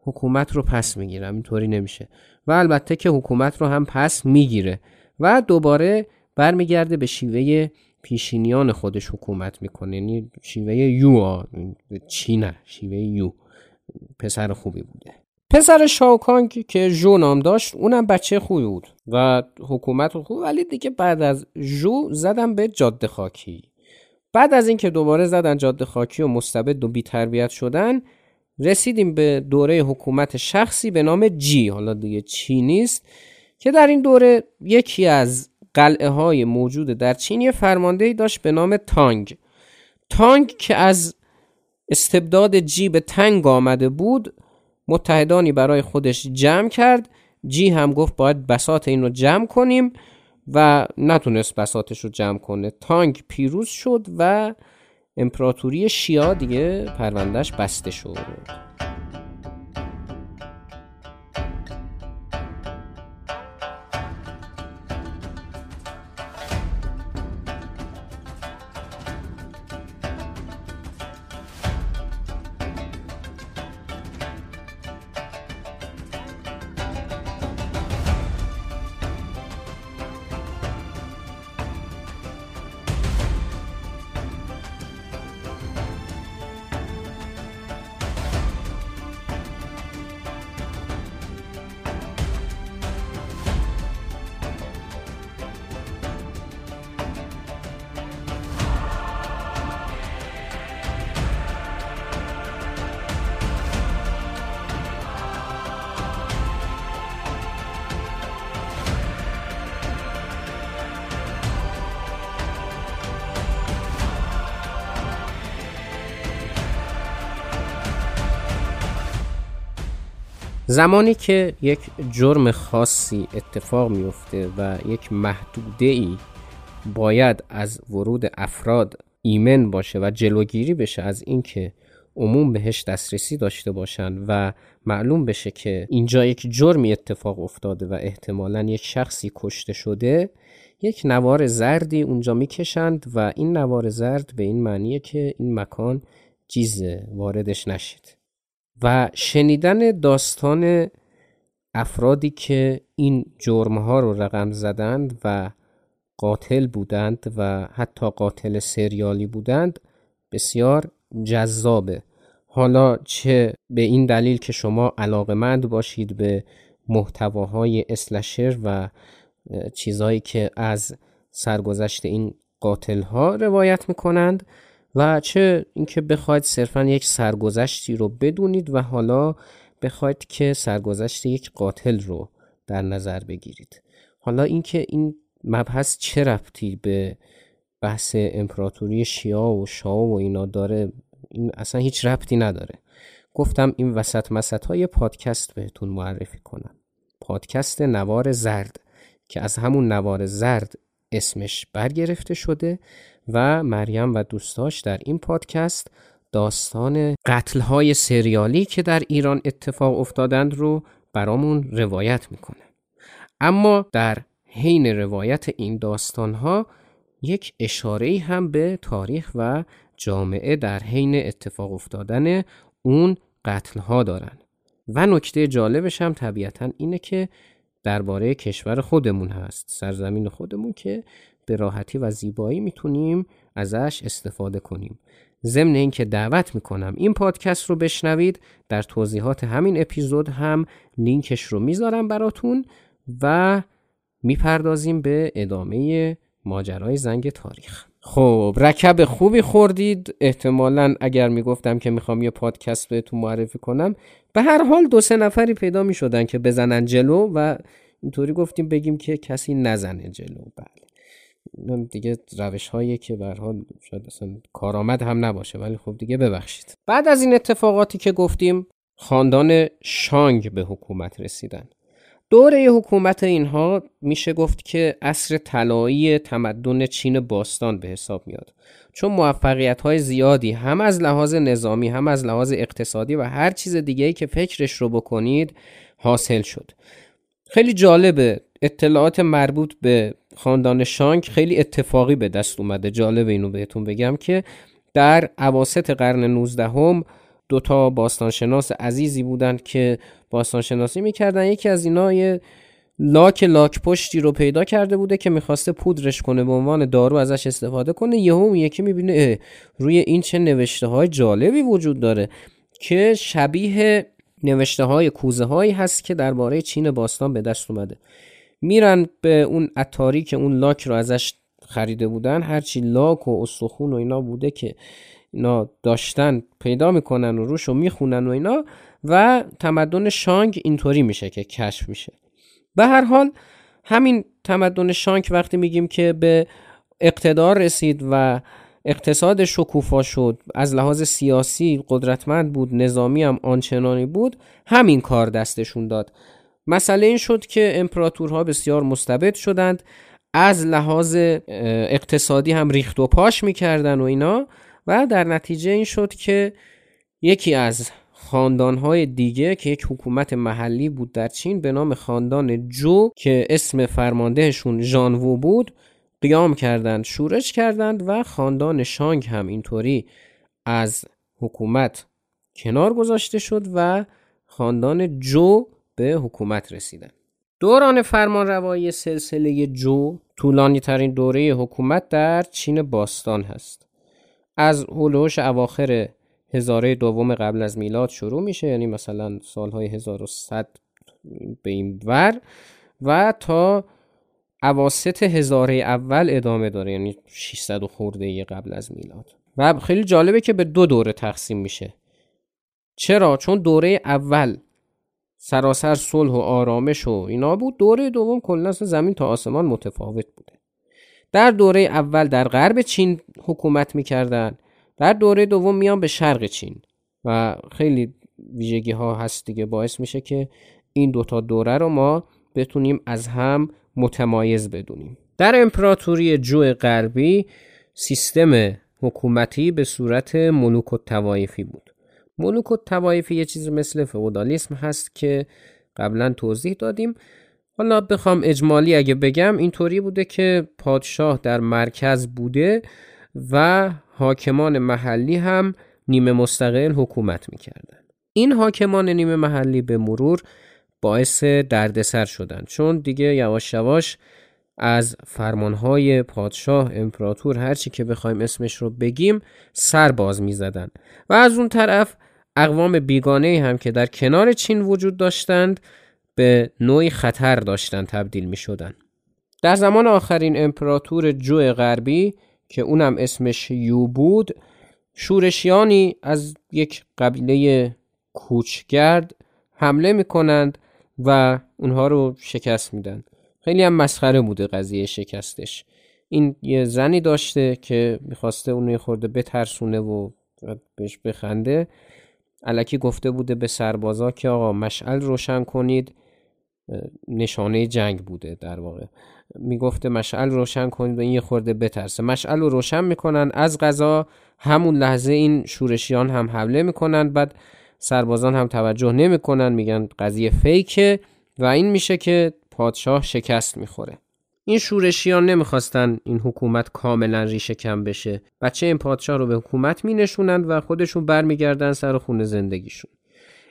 حکومت رو پس می‌گیرم. اینطوری نمیشه. و البته که حکومت رو هم پس می‌گیره. و دوباره برمیگرده به شیوه پیشینیان خودش حکومت می‌کنه. یعنی شیوه یو چی نه شیوه یو. پسر خوبی بوده. پسر شاوکانگ که جو نام داشت اونم بچه خوبی بود و حکومت خوب ولی دیگه بعد از جو زدم به جاده خاکی. بعد از اینکه دوباره زدن جاده خاکی و مستبد و بیتربیت شدن رسیدیم به دوره حکومت شخصی به نام جی حالا دیگه چی نیست که در این دوره یکی از قلعه های موجود در چین یه فرمانده داشت به نام تانگ. تانگ که از استبداد جی به تنگ آمده بود متحدانی برای خودش جمع کرد. جی هم گفت باید بسات این رو جمع کنیم و نتونست بساتش رو جمع کنه. تانگ پیروز شد و امپراتوری شیا دیگه پروندهش بسته شد. زمانی که یک جرم خاصی اتفاق میفته و یک محدوده ای باید از ورود افراد ایمن باشه و جلوگیری بشه از اینکه عموم بهش دسترسی داشته باشن و معلوم بشه که اینجا یک جرمی اتفاق افتاده و احتمالا یک شخصی کشته شده یک نوار زردی اونجا می‌کشند و این نوار زرد به این معنیه که این مکان چیزه واردش نشید. و شنیدن داستان افرادی که این جرمها رو رقم زدند و قاتل بودند و حتی قاتل سریالی بودند بسیار جذابه. حالا چه به این دلیل که شما علاقمند باشید به محتواهای اسلشر و چیزهایی که از سرگذشت این قاتل ها روایت می‌کنند و چه اینکه بخواید صرفا یک سرگذشتی رو بدونید و حالا بخواید که سرگذشت یک قاتل رو در نظر بگیرید. حالا اینکه این مبحث چه ربطی به بحث امپراتوری شیا و شاه و اینا داره این اصلا هیچ ربطی نداره. گفتم این وسط مسط های پادکست بهتون معرفی کنم. پادکست نوار زرد که از همون نوار زرد اسمش برگرفته شده و مریم و دوستاش در این پادکست داستان قتل های سریالی که در ایران اتفاق افتادند رو برامون روایت می‌کنه. اما در حین روایت این داستان ها یک اشاره هم به تاریخ و جامعه در حین اتفاق افتادن اون قتل ها دارن. و نکته جالبش هم طبیعتا اینه که درباره کشور خودمون هست سرزمین خودمون که به راحتی و زیبایی می‌تونیم ازش استفاده کنیم. ضمن اینکه دعوت می‌کنم این پادکست رو بشنوید در توضیحات همین اپیزود هم لینکش رو می‌ذارم براتون و می‌پردازیم به ادامه ماجرای زنگ تاریخ. خب رکب خوبی خوردید. احتمالا اگر می‌گفتم که می‌خوام یه پادکست بهتون معرفی کنم به هر حال دو سه نفری پیدا می‌شدن که بزنن جلو و اینطوری گفتیم بگیم که کسی نزنه جلو. بله. دیگه روش هایی که به حال شاید اصلا کارآمد هم نباشه ولی خب دیگه ببخشید. بعد از این اتفاقاتی که گفتیم خاندان شانگ به حکومت رسیدن. دوره حکومت اینها میشه گفت که عصر طلایی تمدن چین باستان به حساب میاد. چون موفقیت های زیادی هم از لحاظ نظامی هم از لحاظ اقتصادی و هر چیز دیگه که فکرش رو بکنید حاصل شد. خیلی جالبه اطلاعات مربوط به خاندان شانک خیلی اتفاقی به دست اومده. جالب اینو بهتون بگم که در عواست قرن 19 هم دوتا باستانشناس عزیزی بودند که باستانشناسی می‌کردن. یکی از اینا یه لاک لاک پشتی رو پیدا کرده بوده که می‌خواسته پودرش کنه. به عنوان دارو ازش استفاده کنه. یهو یکی می‌بینه روی این چه نوشته های جالبی وجود داره که شبیه نوشته های کوزه هایی هست که درباره چین باستان به دست اومده. میرن به اون اتاری که اون لاک رو ازش خریده بودن. هرچی لاک و استخون و اینا بوده که اینا داشتن پیدا می‌کنن و روش رو می‌خونن و اینا و تمدن شانگ اینطوری میشه که کشف میشه. به هر حال همین تمدن شانگ وقتی میگیم که به اقتدار رسید و اقتصاد شکوفا شد از لحاظ سیاسی قدرتمند بود نظامی هم آنچنانی بود همین کار دستشون داد. مسئله این شد که امپراتورها بسیار مستبد شدند از لحاظ اقتصادی هم ریخت و پاش می‌کردن و اینا و در نتیجه این شد که یکی از خاندانهای دیگه که یک حکومت محلی بود در چین به نام خاندان جو که اسم فرماندهشون ژانوو بود قیام کردند شورش کردند و خاندان شانگ هم اینطوری از حکومت کنار گذاشته شد و خاندان جو به حکومت رسیدند دوران فرمان روایی سلسله جو طولانی ترین دوره حکومت در چین باستان هست. از هلوش اواخر هزاره دوم قبل از میلاد شروع میشه یعنی مثلا سالهای 1100 به این ور و تا اواسط هزاره اول ادامه داره یعنی 600 خورده قبل از میلاد. و خیلی جالبه که به دو دوره تقسیم میشه. چرا؟ چون دوره اول سراسر صلح و آرامش و اینا بود. دوره دوم کلا زمین تا آسمان متفاوت بوده. در دوره اول در غرب چین حکومت می‌کردن. در دوره دوم میان به شرق چین. و خیلی ویژگی ها هست دیگه باعث میشه که این دوتا دوره رو ما بتونیم از هم متمایز بدونیم. در امپراتوری جو غربی سیستم حکومتی به صورت ملوک و توایفی بود. ملوک و توایفی یه چیز مثل فودالیسم هست که قبلا توضیح دادیم حالا بخوام اجمالی اگه بگم اینطوری بوده که پادشاه در مرکز بوده و حاکمان محلی هم نیمه مستقل حکومت می‌کردن این حاکمان نیمه محلی به مرور باعث دردسر شدن چون دیگه یواش یواش از فرمانهای پادشاه امپراتور هرچی که بخوایم اسمش رو بگیم سر باز می زدن. و از اون طرف اقوام بیگانه هم که در کنار چین وجود داشتند به نوعی خطر داشتن تبدیل می شدن. در زمان آخرین امپراتور جو غربی که اونم اسمش یو بود شورشیانی از یک قبیله کوچگرد حمله می کنند و اونها رو شکست میدن. خیلی هم مسخره بوده قضیه شکستش. این یه زنی داشته که می‌خواسته اونو خورده بترسونه و بهش بخنده. علکی گفته بوده به سربازا که آقا مشعل روشن کنید نشانه جنگ بوده در واقع. می‌گفته مشعل روشن کنید و این یه خورده بترسه. مشعل رو روشن می‌کنن از غذا همون لحظه این شورشیان هم حمله می‌کنن بعد سربازان هم توجه نمی‌کنن میگن قضیه فیکه و این میشه که پادشاه شکست می‌خوره. این شورشیان نمی‌خواستن این حکومت کاملا ریشه کم بشه. بچه این پادشاه رو به حکومت مینشونند و خودشون برمیگردن سر خونه زندگیشون.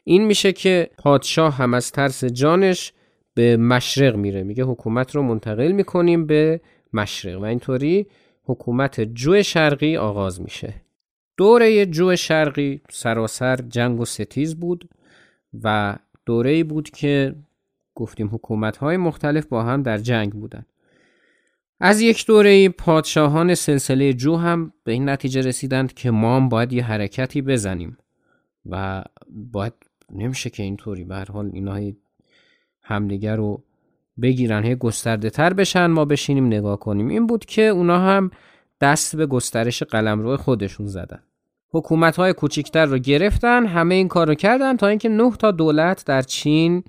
این میشه که پادشاه هم از ترس جانش به مشرق میره. میگه حکومت رو منتقل می‌کنیم به مشرق و اینطوری حکومت جو شرقی آغاز میشه. دوره جو شرقی سراسر جنگ و ستیز بود و دوره بود که گفتیم حکومت های مختلف با هم در جنگ بودن. از یک دوره پادشاهان سلسله جو هم به این نتیجه رسیدند که ما هم باید یه حرکتی بزنیم و باید نمیشه که اینطوری. به هر حال اینا همدیگر رو بگیرن هی گسترده تر بشن ما بشینیم نگاه کنیم. این بود که اونا هم دست به گسترش قلمرو خودشون زدن. حکومت های کوچیکتر رو گرفتن همه این کار رو کردن تا اینکه نه تا دولت در چین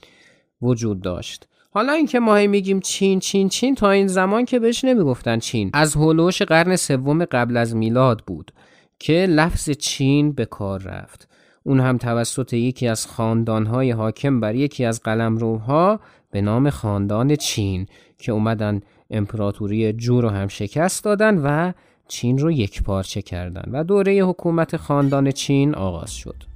وجود داشت. حالا اینکه ما میگیم چین چین چین تا این زمان که بهش نمی‌گفتن چین از هولوش قرن سوم قبل از میلاد بود که لفظ چین به کار رفت اون هم توسط یکی از خاندانهای حاکم بر یکی از قلمروها به نام خاندان چین که اومدن امپراتوری جو رو هم شکست دادن و چین رو یک پارچه کردن و دوره حکومت خاندان چین آغاز شد.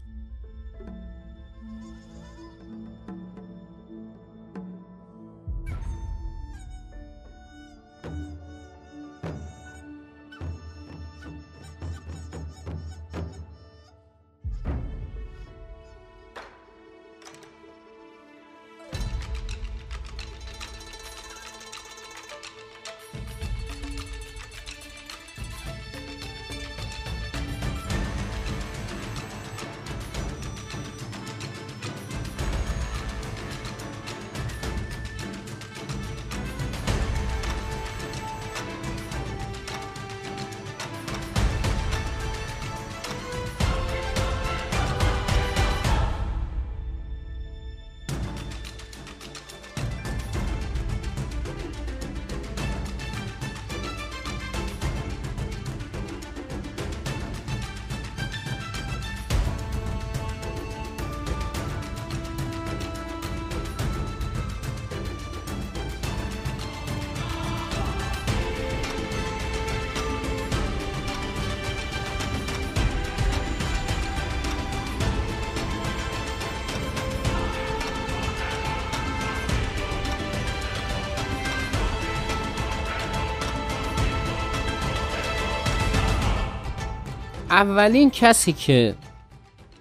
اولین کسی که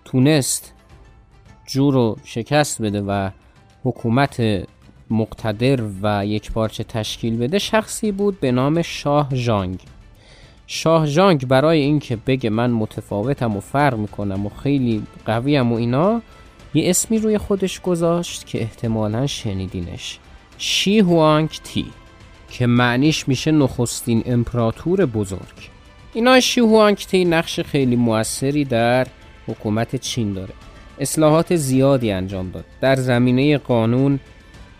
تونست جو رو شکست بده و حکومت مقتدر و یک پارچه تشکیل بده شخصی بود به نام شاه جانگ. شاه جانگ برای اینکه بگه من متفاوتم و فرق می‌کنم و خیلی قویم و اینا یه اسمی روی خودش گذاشت که احتمالا شنیدینش. شی هوانگ تی که معنیش میشه نخستین امپراتور بزرگ. اینا شی هوانگ تی نقش خیلی موثری در حکومت چین داره. اصلاحات زیادی انجام داد. در زمینه قانون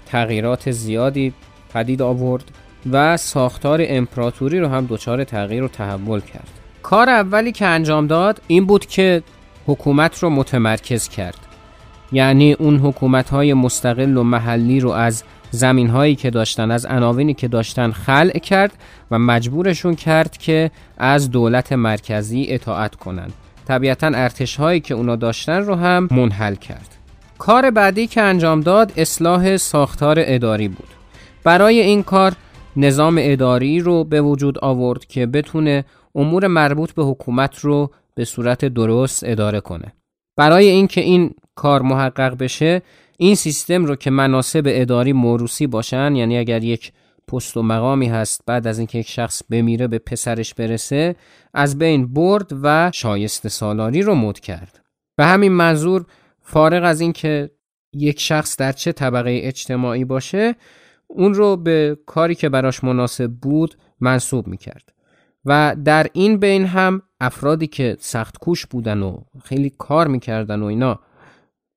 تغییرات زیادی پدید آورد و ساختار امپراتوری رو هم دچار تغییر و تحول کرد. کار اولی که انجام داد این بود که حکومت رو متمرکز کرد. یعنی اون حکومت های مستقل و محلی رو از زمین هایی که داشتن از عناوینی که داشتن خلع کرد و مجبورشون کرد که از دولت مرکزی اطاعت کنند طبیعتا ارتش هایی که اونا داشتن رو هم منحل کرد. کار بعدی که انجام داد اصلاح ساختار اداری بود. برای این کار نظام اداری رو به وجود آورد که بتونه امور مربوط به حکومت رو به صورت درست اداره کنه. برای اینکه این کار محقق بشه این سیستم رو که مناسب اداری موروسی باشن یعنی اگر یک پست و مقامی هست بعد از اینکه یک شخص بمیره به پسرش برسه از بین برد و شایسته سالاری رو مد کرد. به همین منظور فارغ از اینکه یک شخص در چه طبقه اجتماعی باشه اون رو به کاری که براش مناسب بود منصوب می‌کرد. و در این بین هم افرادی که سخت کوش بودن و خیلی کار می‌کردن و اینا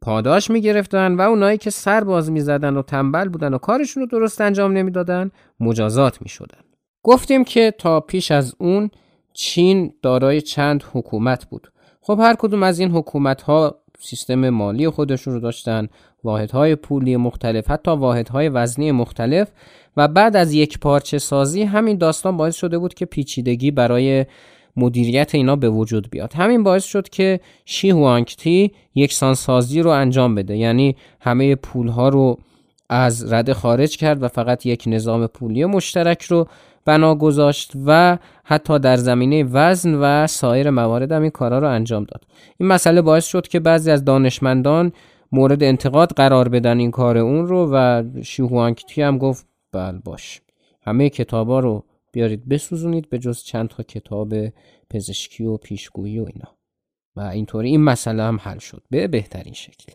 پاداش می‌گرفتن و اونایی که سر باز می‌زدن و تنبل بودن و کارشون رو درست انجام نمی‌دادن مجازات می‌شدن. گفتیم که تا پیش از اون چین دارای چند حکومت بود. خب هر کدوم از این حکومت ها سیستم مالی خودشون رو داشتن واحدهای پولی مختلف حتی واحدهای وزنی مختلف و بعد از یک پارچه سازی همین داستان باعث شده بود که پیچیدگی برای مدیریت اینا به وجود بیاد. همین باعث شد که شی هوانگتی یکسان سازی رو انجام بده. یعنی همه پول ها رو از رده خارج کرد و فقط یک نظام پولی مشترک رو بنا گذاشت و حتی در زمینه وزن و سایر موارد هم این کارا رو انجام داد. این مسئله باعث شد که بعضی از دانشمندان مورد انتقاد قرار بدن این کار اون رو و شیهوانگتی هم گفت بل باش. همه کتابا رو بیارید بسوزونید به جز چند تا کتاب پزشکی و پیشگویی و اینا. و اینطوری این مسئله هم حل شد به بهترین شکل.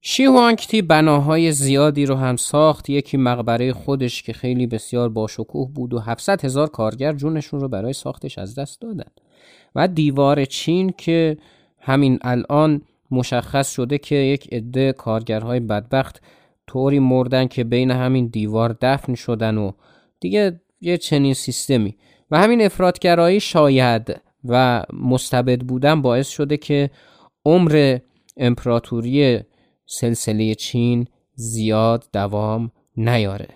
شیوانکتی بناهای زیادی رو هم ساخت. یکی مقبره خودش که خیلی بسیار باشکوه بود و 700 هزار کارگر جونشون رو برای ساختش از دست دادن. و دیوار چین که همین الان مشخص شده که یک عده کارگرهای بدبخت طوری مردن که بین همین دیوار دفن شدن و دیگه یه چنین سیستمی. و همین افرادگرایی شاید و مستبد بودن باعث شده که عمر امپراتوری سلسله چین زیاد دوام نیاره.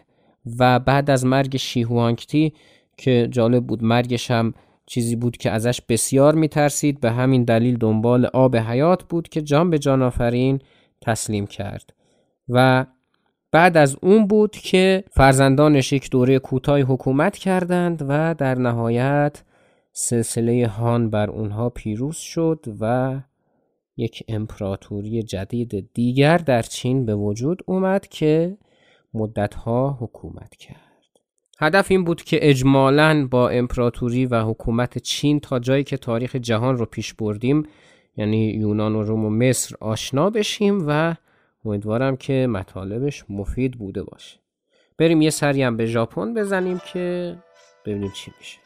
و بعد از مرگ شیهوانگتی که جالب بود مرگش هم چیزی بود که ازش بسیار میترسید به همین دلیل دنبال آب حیات بود که جان به جان آفرین تسلیم کرد. و بعد از اون بود که فرزندانش یک دوره کوتاه حکومت کردند و در نهایت سلسله هان بر اونها پیروز شد و یک امپراتوری جدید دیگر در چین به وجود اومد که مدتها حکومت کرد. هدف این بود که اجمالا با امپراتوری و حکومت چین تا جایی که تاریخ جهان رو پیش بردیم یعنی یونان و روم و مصر آشنا بشیم و امیدوارم که مطالبش مفید بوده باشه. بریم یه سری هم به ژاپن بزنیم که ببینیم چی میشه.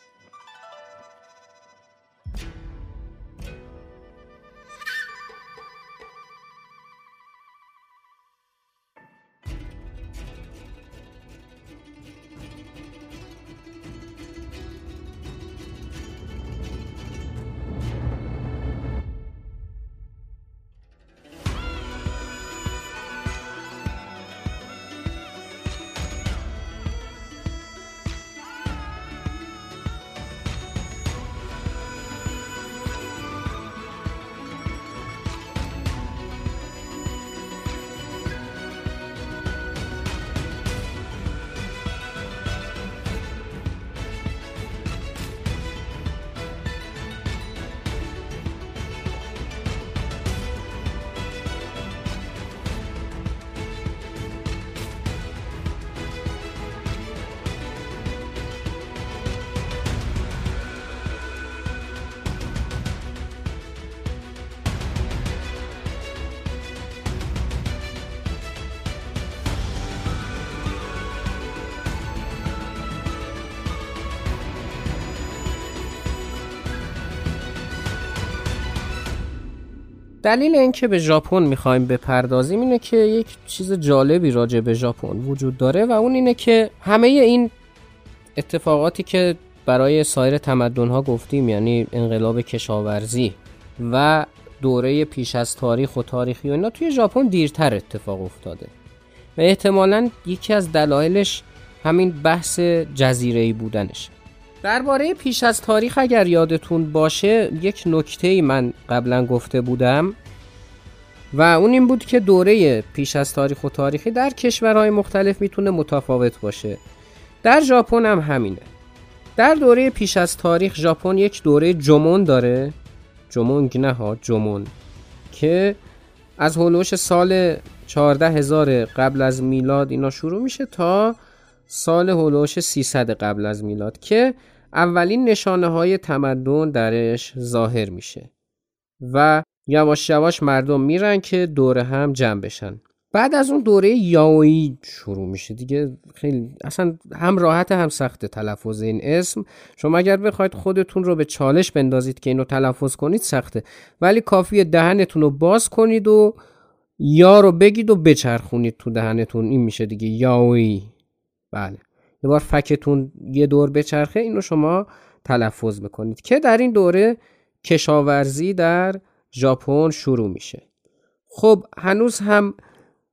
دلیل اینکه به ژاپن می‌خوایم بپردازیم اینه که یک چیز جالبی راجع به ژاپن وجود داره و اون اینه که همه این اتفاقاتی که برای سایر تمدن ها گفتیم یعنی انقلاب کشاورزی و دوره پیش از تاریخ و تاریخی و اینا توی ژاپن دیرتر اتفاق افتاده. و احتمالا یکی از دلایلش همین بحث جزیره ای بودنش. درباره پیش از تاریخ اگر یادتون باشه یک نکته من قبلا گفته بودم و اون این بود که دوره پیش از تاریخ و تاریخی در کشورهای مختلف می‌تونه متفاوت باشه. در ژاپن هم همینه. در دوره پیش از تاریخ ژاپن یک دوره جمون داره. جمونگ نه ها جمون که از هولوش سال 14 هزار قبل از میلاد اینا شروع میشه تا سال هولوش 300 قبل از میلاد که اولین نشانه های تمدن درش ظاهر میشه و یواش یواش مردم میرن که دوره هم جمع بشن. بعد از اون دوره یاویی شروع میشه دیگه. خیلی اصلا هم راحت هم سخت تلفظ این اسم. شما اگر بخواید خودتون رو به چالش بندازید که اینو تلفظ کنید سخته. ولی کافیه دهنتون رو باز کنید و یا رو بگید و بچرخونید تو دهنتون. این میشه دیگه یاوی. بله. یه بار فکتون یه دور بچرخه اینو شما تلفظ بکنید که در این دوره کشاورزی در ژاپن شروع میشه. خب هنوز هم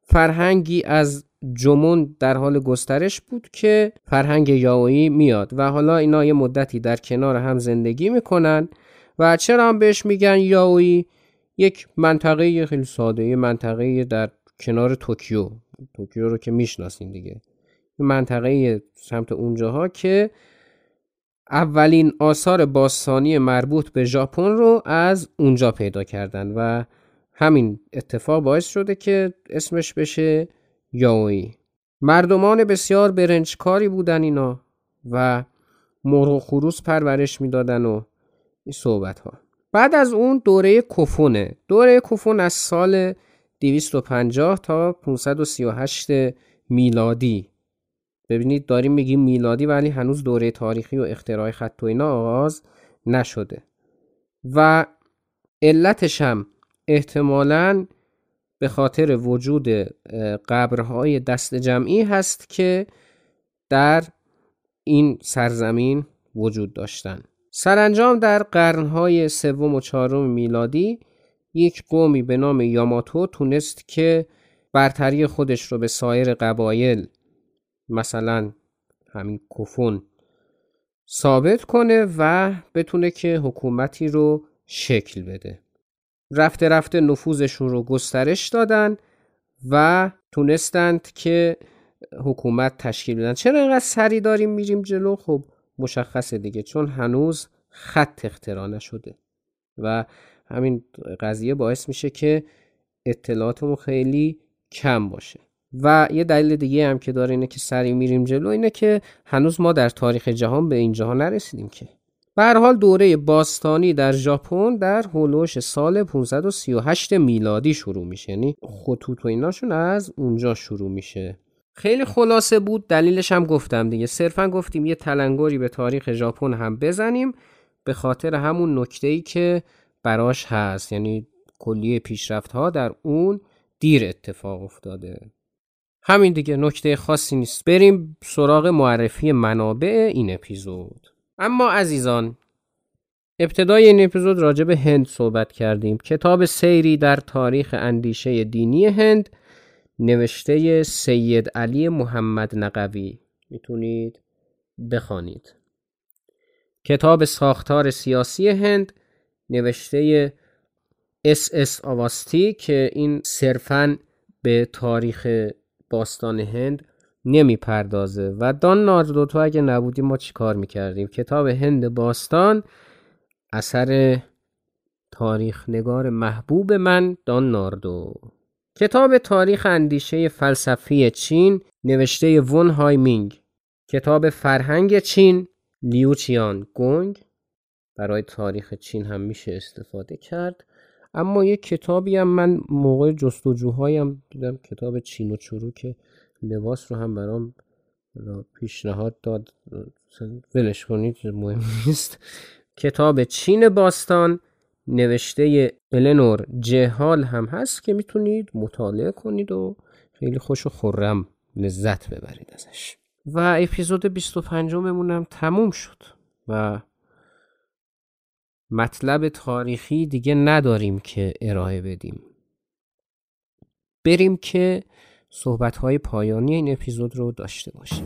فرهنگی از جمون در حال گسترش بود که فرهنگ یاویی میاد و حالا اینا یه مدتی در کنار هم زندگی می‌کنن و چرا هم بهش میگن یاویی یک منطقه خیلی ساده یه منطقه در کنار توکیو. توکیو رو که می‌شناسین دیگه. منطقه سمت اونجاها که اولین آثار باستانی مربوط به ژاپن رو از اونجا پیدا کردن و همین اتفاق باعث شده که اسمش بشه یاوی. مردمان بسیار برنجکاری بودن اینا و مرغ و خروس پرورش می‌دادن و این صحبت ها بعد از اون دوره کفونه. دوره کفون از سال 250 تا 538 میلادی. ببینید داریم میگیم میلادی ولی هنوز دوره تاریخی و اختراع خط و اینا آغاز نشده. و علتش هم احتمالا به خاطر وجود قبرهای دست جمعی هست که در این سرزمین وجود داشتن. سرانجام در قرنهای سوم و چهارم میلادی یک قومی به نام یاماتو تونست که برتری خودش رو به سایر قبایل مثلا همین کفون ثابت کنه و بتونه که حکومتی رو شکل بده. رفته رفته نفوذشون رو گسترش دادن و تونستند که حکومت تشکیل بدن. چرا اینقدر سری داریم میریم جلو؟ خب مشخصه دیگه چون هنوز خط اختراع نشده و همین قضیه باعث میشه که اطلاعاتمون خیلی کم باشه. و یه دلیل دیگه هم که داره اینه که سری میریم جلو اینه که هنوز ما در تاریخ جهان به اینجا نرسیدیم که. به حال دوره باستانی در ژاپن در هولوش سال 538 میلادی شروع میشه. یعنی خطوط و ایناشون از اونجا شروع میشه. خیلی خلاصه بود. دلیلش هم گفتم دیگه. صرفا گفتیم یه تلنگری به تاریخ ژاپن هم بزنیم به خاطر همون نکته ای که براش هست. یعنی کلیه پیشرفت ها در اون دیر اتفاق افتاده. همین دیگه نکته خاصی نیست. بریم سراغ معرفی منابع این اپیزود. اما عزیزان ابتدای این اپیزود راجع به هند صحبت کردیم. کتاب سیری در تاریخ اندیشه دینی هند نوشته سید علی محمد نقوی. می‌تونید بخوانید. کتاب ساختار سیاسی هند نوشته اس اس آواستی که این صرفا به تاریخ باستان هند نمی‌پردازه. و دان ناردو تو اگه نبودی ما چی کار می‌کردیم؟ کتاب هند باستان اثر تاریخ نگار محبوب من دان ناردو. کتاب تاریخ اندیشه فلسفی چین نوشته ون های مینگ. کتاب فرهنگ چین لیوچیان گونگ. برای تاریخ چین هم میشه استفاده کرد. اما یک کتابی هم من موقع جستجوهایم دیدم کتاب چین و چروک لباس رو هم برام پیشنهاد داد. ولش کنید مهم نیست. کتاب چین باستان نوشته النور جهال هم هست که می‌تونید مطالعه کنید و خیلی خوش و خورم لذت ببرید ازش. و اپیزود 25 مونم تموم شد و مطلب تاریخی دیگه نداریم که ارائه بدیم. بریم که صحبت های پایانی این اپیزود رو داشته باشیم.